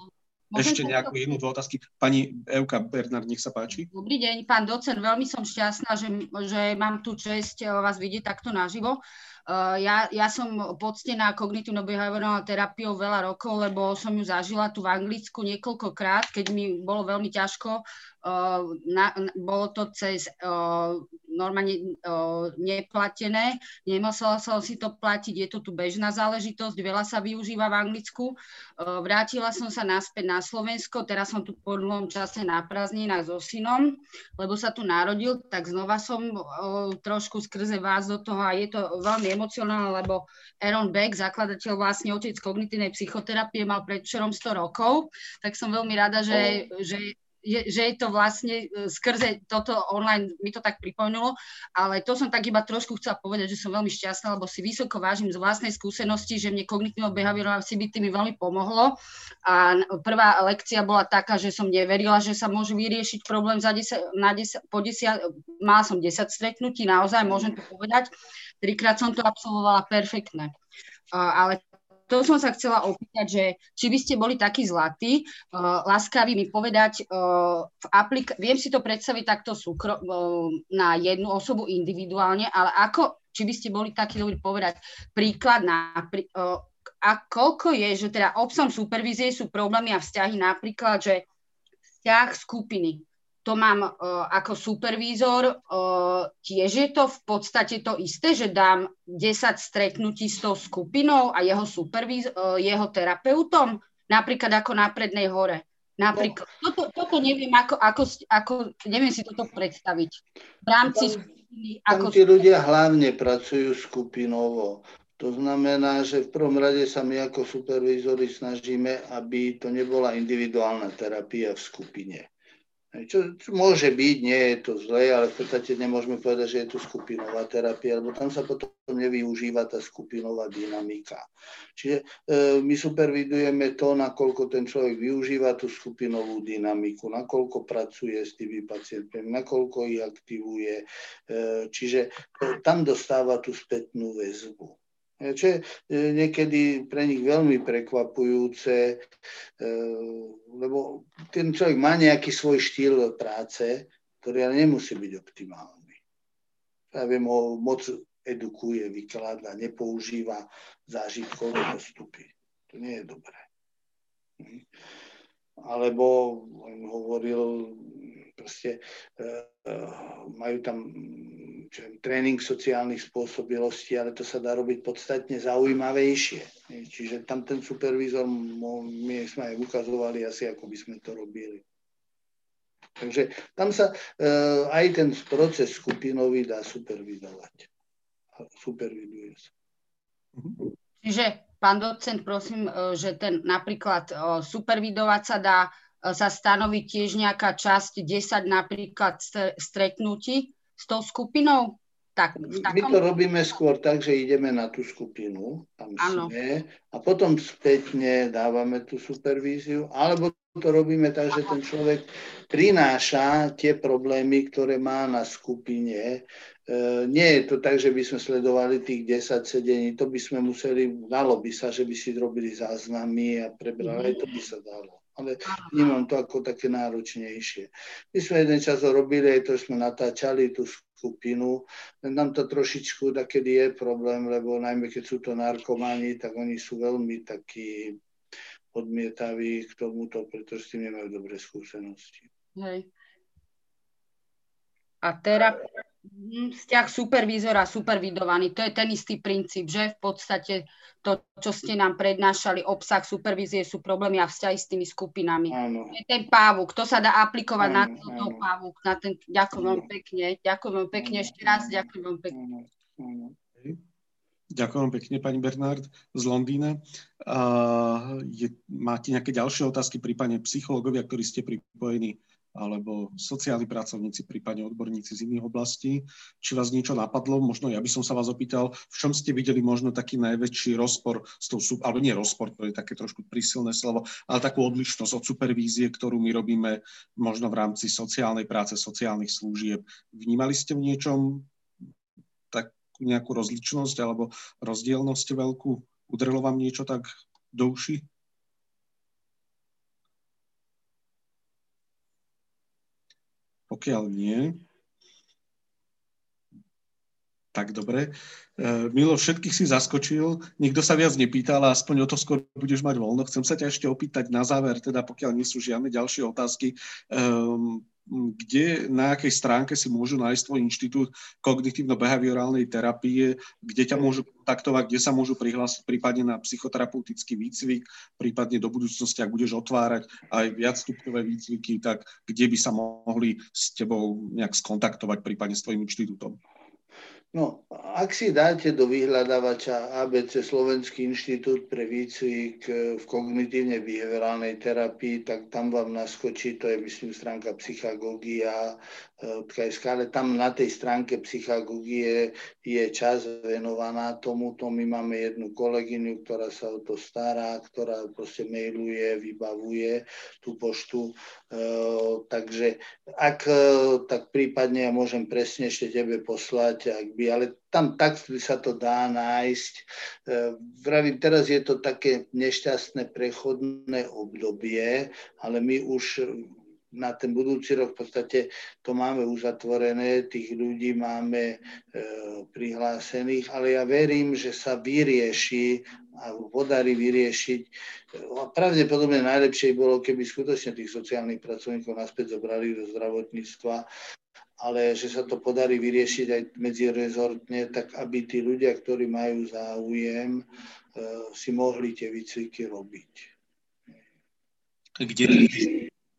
ešte nejakú jednu, dve otázky. Pani Euka Bernard, nech sa páči. Dobrý deň, pán docent, veľmi som šťastná, že, že mám tu čest eh, vás vidieť takto naživo. Uh, ja, ja som poctená kognitívno-behaviorálnou terapiou veľa rokov, lebo som ju zažila tu v Anglicku niekoľkokrát, keď mi bolo veľmi ťažko na, bolo to cez normálne neplatené, nemusela som si to platiť, je to tu bežná záležitosť, veľa sa využíva v Anglicku. Vrátila som sa naspäť na Slovensko, teraz som tu po dlhom čase na prázdninách so synom, lebo sa tu narodil, tak znova som trošku skrze vás do toho a je to veľmi emocionálne, lebo Aaron Beck, zakladateľ vlastne otec kognitívnej psychoterapie, mal predčerom 100 rokov, tak som veľmi rada, že, že je, že je to vlastne e, skrze toto online, mi to tak pripomenulo, ale to som tak iba trošku chcela povedať, že som veľmi šťastná, lebo si vysoko vážim z vlastnej skúsenosti, že mne kognitívno behaviorálne CBT mi veľmi pomohlo a prvá lekcia bola taká, že som neverila, že sa môže vyriešiť problém za 10, na 10, po 10, mala som 10 stretnutí, naozaj môžem to povedať, trikrát som to absolvovala perfektne. ale to som sa chcela opýtať, že či by ste boli takí zlatí, uh, láskaví mi povedať, uh, v aplik- viem si to predstaviť takto súkro- uh, na jednu osobu individuálne, ale ako, či by ste boli takí dobrí povedať príklad na, uh, a koľko je, že teda obsom supervízie sú problémy a vzťahy napríklad, že vzťah skupiny to mám uh, ako supervízor, uh, tiež je to v podstate to isté, že dám 10 stretnutí s tou skupinou a jeho supervíz, uh, jeho terapeutom, napríklad ako na prednej hore. Napríklad. No. Toto, toto neviem, ako, ako, ako, neviem si toto predstaviť. V rámci tam, skupiny. Ako tam tí ľudia hlavne pracujú skupinovo. To znamená, že v prvom rade sa my ako supervízori snažíme, aby to nebola individuálna terapia v skupine čo, čo môže byť, nie je to zlé, ale v podstate nemôžeme povedať, že je to skupinová terapia, lebo tam sa potom nevyužíva tá skupinová dynamika. Čiže e, my supervidujeme to, nakoľko ten človek využíva tú skupinovú dynamiku, nakoľko pracuje s tými pacientmi, nakoľko ich aktivuje. E, čiže e, tam dostáva tú spätnú väzbu. Čo je e, niekedy pre nich veľmi prekvapujúce, e, lebo ten človek má nejaký svoj štýl práce, ktorý ale nemusí byť optimálny. Ja viem, ho moc edukuje, vyklada, nepoužíva zážitkové postupy. To nie je dobré. Hm. Alebo on hovoril, proste e, majú tam čo viem, tréning sociálnych spôsobilostí, ale to sa dá robiť podstatne zaujímavejšie. Čiže tam ten supervízor, my sme aj ukazovali asi, ako by sme to robili. Takže tam sa uh, aj ten proces skupinový dá supervidovať. Superviduje sa. Čiže, pán docent, prosím, e, že ten napríklad e, supervidovať sa dá sa stanoviť tiež nejaká časť, 10 napríklad stretnutí, s tou skupinou? Tak, takom... My to robíme skôr tak, že ideme na tú skupinu, tam ano. sme, a potom spätne dávame tú supervíziu, alebo to robíme tak, že ten človek prináša tie problémy, ktoré má na skupine. E, nie je to tak, že by sme sledovali tých 10 sedení, to by sme museli, dalo by sa, že by si robili záznamy a prebrali, mm. to by sa dalo ale vnímam to ako také náročnejšie. My sme jeden čas robili, aj to sme natáčali tú skupinu, nám to trošičku takedy je problém, lebo najmä keď sú to narkomani, tak oni sú veľmi takí odmietaví k tomuto, pretože s tým nemajú dobré skúsenosti. Hej. A teraz Mhm, vzťah supervízora a supervidovaný, to je ten istý princíp, že v podstate to, čo ste nám prednášali, obsah supervízie sú problémy a vzťahy s tými skupinami. Áno. Je ten pávuk, to sa dá aplikovať áno, na tento pávuk. Na ten, ďakujem veľmi pekne, ďakujem veľmi pekne, ešte raz ďakujem veľmi pekne. Áno, áno. Ďakujem pekne, pani Bernard z Londýna. Uh, je, máte nejaké ďalšie otázky, prípadne psychológovia, ktorí ste pripojení alebo sociálni pracovníci, prípadne odborníci z iných oblastí. Či vás niečo napadlo? Možno ja by som sa vás opýtal, v čom ste videli možno taký najväčší rozpor s tou, alebo nie rozpor, to je také trošku prísilné slovo, ale takú odlišnosť od supervízie, ktorú my robíme možno v rámci sociálnej práce, sociálnych služieb. Vnímali ste v niečom takú nejakú rozličnosť alebo rozdielnosť veľkú? Udrelo vám niečo tak do uši? Pokiaľ nie, tak dobre. E, Milo, všetkých si zaskočil, nikto sa viac nepýtal a aspoň o to skôr budeš mať voľno. Chcem sa ťa ešte opýtať na záver, teda pokiaľ nie sú žiadne ďalšie otázky, um, kde, na akej stránke si môžu nájsť tvoj inštitút kognitívno-behaviorálnej terapie, kde ťa môžu kontaktovať, kde sa môžu prihlásiť prípadne na psychoterapeutický výcvik, prípadne do budúcnosti, ak budeš otvárať aj viacstupňové výcviky, tak kde by sa mohli s tebou nejak skontaktovať, prípadne s tvojim inštitútom? No, ak si dáte do vyhľadávača ABC Slovenský inštitút pre výcvik e, v kognitívne behaviorálnej terapii, tak tam vám naskočí, to je myslím stránka psychagógia, KSK, ale tam na tej stránke psychagógie je čas venovaná tomuto. My máme jednu kolegyňu, ktorá sa o to stará, ktorá proste mailuje, vybavuje tú poštu. E, takže ak e, tak prípadne ja môžem presne ešte tebe poslať, ak by, ale tam tak sa to dá nájsť. E, vravím, teraz je to také nešťastné prechodné obdobie, ale my už na ten budúci rok v podstate to máme uzatvorené, tých ľudí máme e, prihlásených, ale ja verím, že sa vyrieši a podarí vyriešiť. A pravdepodobne najlepšie bolo, keby skutočne tých sociálnych pracovníkov naspäť zobrali do zdravotníctva, ale že sa to podarí vyriešiť aj medzirezortne, tak aby tí ľudia, ktorí majú záujem, e, si mohli tie výcviky robiť. Kde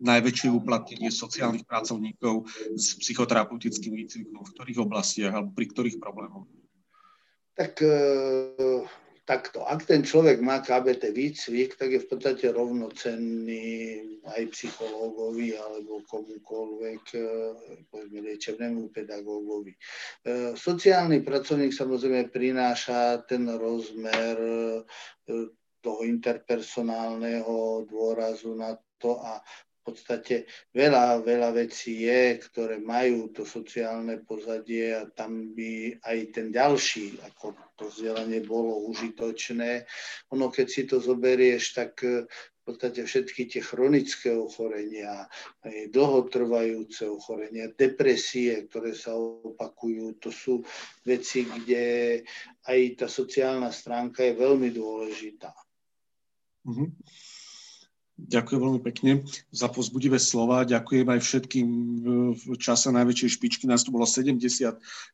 najväčšie uplatnenie sociálnych pracovníkov s psychoterapeutickým výcvikom? V ktorých oblastiach alebo pri ktorých problémoch? Tak e, takto. Ak ten človek má KBT výcvik, tak je v podstate rovnocenný aj psychológovi alebo komukoľvek, e, povedzme liečebnému pedagógovi. E, sociálny pracovník samozrejme prináša ten rozmer toho interpersonálneho dôrazu na to a v podstate veľa, veľa vecí je, ktoré majú to sociálne pozadie a tam by aj ten ďalší, ako to vzdelanie bolo užitočné. Ono, keď si to zoberieš, tak eh, v podstate všetky tie chronické ochorenia, aj dlhotrvajúce ochorenia, depresie, ktoré sa opakujú, to sú veci, kde aj tá sociálna stránka je veľmi dôležitá. Mm-hmm. Ďakujem veľmi pekne za pozbudivé slova. Ďakujem aj všetkým v čase najväčšej špičky. Nás tu bolo 70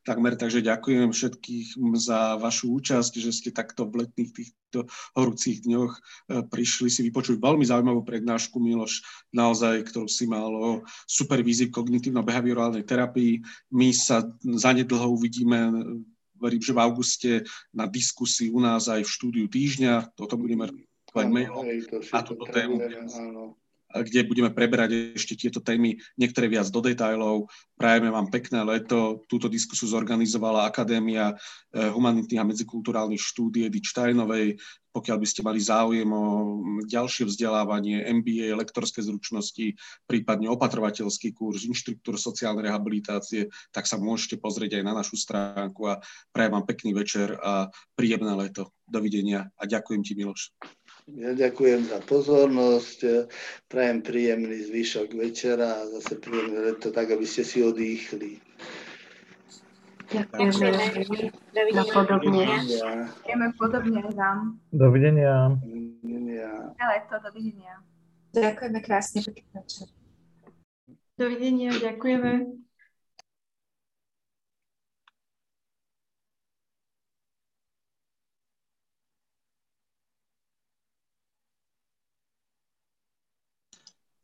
takmer, takže ďakujem všetkých za vašu účasť, že ste takto v letných týchto horúcich dňoch e, prišli si vypočuť veľmi zaujímavú prednášku, Miloš, naozaj, ktorú si mal o supervízii kognitívno-behaviorálnej terapii. My sa zanedlho uvidíme verím, že v auguste na diskusii u nás aj v štúdiu týždňa. Toto budeme poslať mailom na túto tému, kde budeme preberať ešte tieto témy, niektoré viac do detajlov. Prajeme vám pekné leto. Túto diskusiu zorganizovala Akadémia eh, humanitných a medzikulturálnych štúdí Edy Štajnovej. Pokiaľ by ste mali záujem o ďalšie vzdelávanie, MBA, lektorské zručnosti, prípadne opatrovateľský kurz, inštruktúr sociálnej rehabilitácie, tak sa môžete pozrieť aj na našu stránku a prajem vám pekný večer a príjemné leto. Dovidenia a ďakujem ti, Miloš. Ja ďakujem za pozornosť, prajem príjemný zvyšok večera a zase príjemné leto, tak aby ste si odýchli. Ďakujeme. Dovidenia. Podobne. Ďakujeme podobne vám. Dovidenia. Dovidenia. Leto, dovidenia. Ďakujeme krásne. Dovidenia, ďakujeme.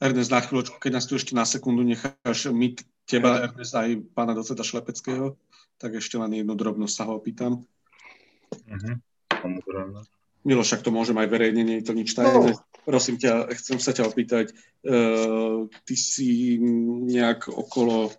Ernest, na chvíľočku, keď nás tu ešte na sekundu necháš my teba, Ernest, aj pána doceta Šlepeckého, tak ešte len jednu drobnosť sa ho opýtam. Uh-huh. Milo, však to môžem aj verejne, nie je to nič tajné. No. Prosím ťa, chcem sa ťa opýtať, uh, ty si nejak okolo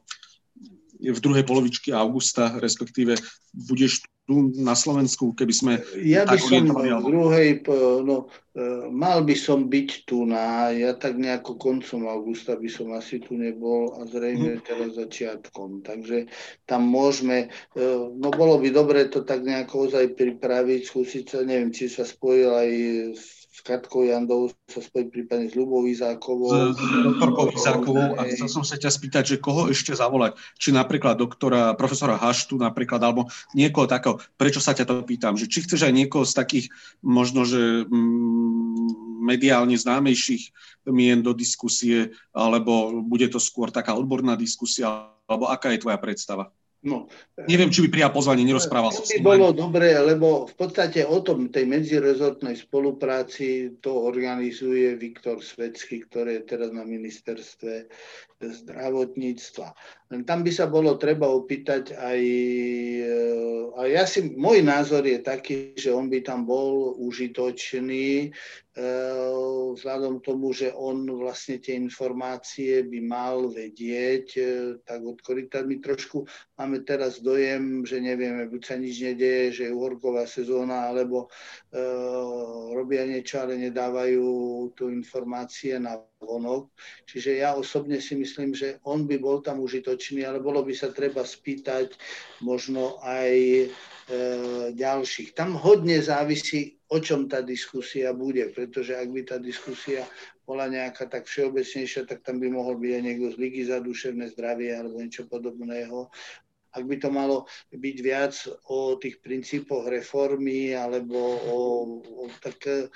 v druhej polovičky augusta, respektíve budeš tu na Slovensku, keby sme... Ja by som v druhej, no, e, mal by som byť tu na, ja tak nejako koncom augusta by som asi tu nebol a zrejme hmm. teraz začiatkom. Takže tam môžeme, e, no bolo by dobre to tak nejako ozaj pripraviť, skúsiť sa, neviem, či sa spojil aj s s Katkou Jandou sa spojiť prípadne s Ľubou Izákovou. S, doktorkou Izákovou a chcel som sa ťa spýtať, že koho ešte zavolať? Či napríklad doktora, profesora Haštu napríklad, alebo niekoho takého. Prečo sa ťa to pýtam? Že či chceš aj niekoho z takých možno, že mm, mediálne známejších mien do diskusie, alebo bude to skôr taká odborná diskusia, alebo aká je tvoja predstava? No, Neviem, či by prijal pozvanie, nerozprával som by bolo dobre, lebo v podstate o tom, tej medzirezortnej spolupráci to organizuje Viktor Svedsky, ktorý je teraz na ministerstve zdravotníctva. Tam by sa bolo treba opýtať aj, a ja si, môj názor je taký, že on by tam bol užitočný, Eh, vzhľadom k tomu, že on vlastne tie informácie by mal vedieť, eh, tak od my trošku máme teraz dojem, že nevieme, buď sa nič nedeje, že je uhorková sezóna, alebo robia niečo, ale nedávajú tú informácie na vonok. Čiže ja osobne si myslím, že on by bol tam užitočný, ale bolo by sa treba spýtať možno aj ďalších. Tam hodne závisí o čom tá diskusia bude, pretože ak by tá diskusia bola nejaká tak všeobecnejšia, tak tam by mohol byť aj niekto z Ligy za duševné zdravie alebo niečo podobného. Ak by to malo byť viac o tých princípoch reformy alebo o, o tak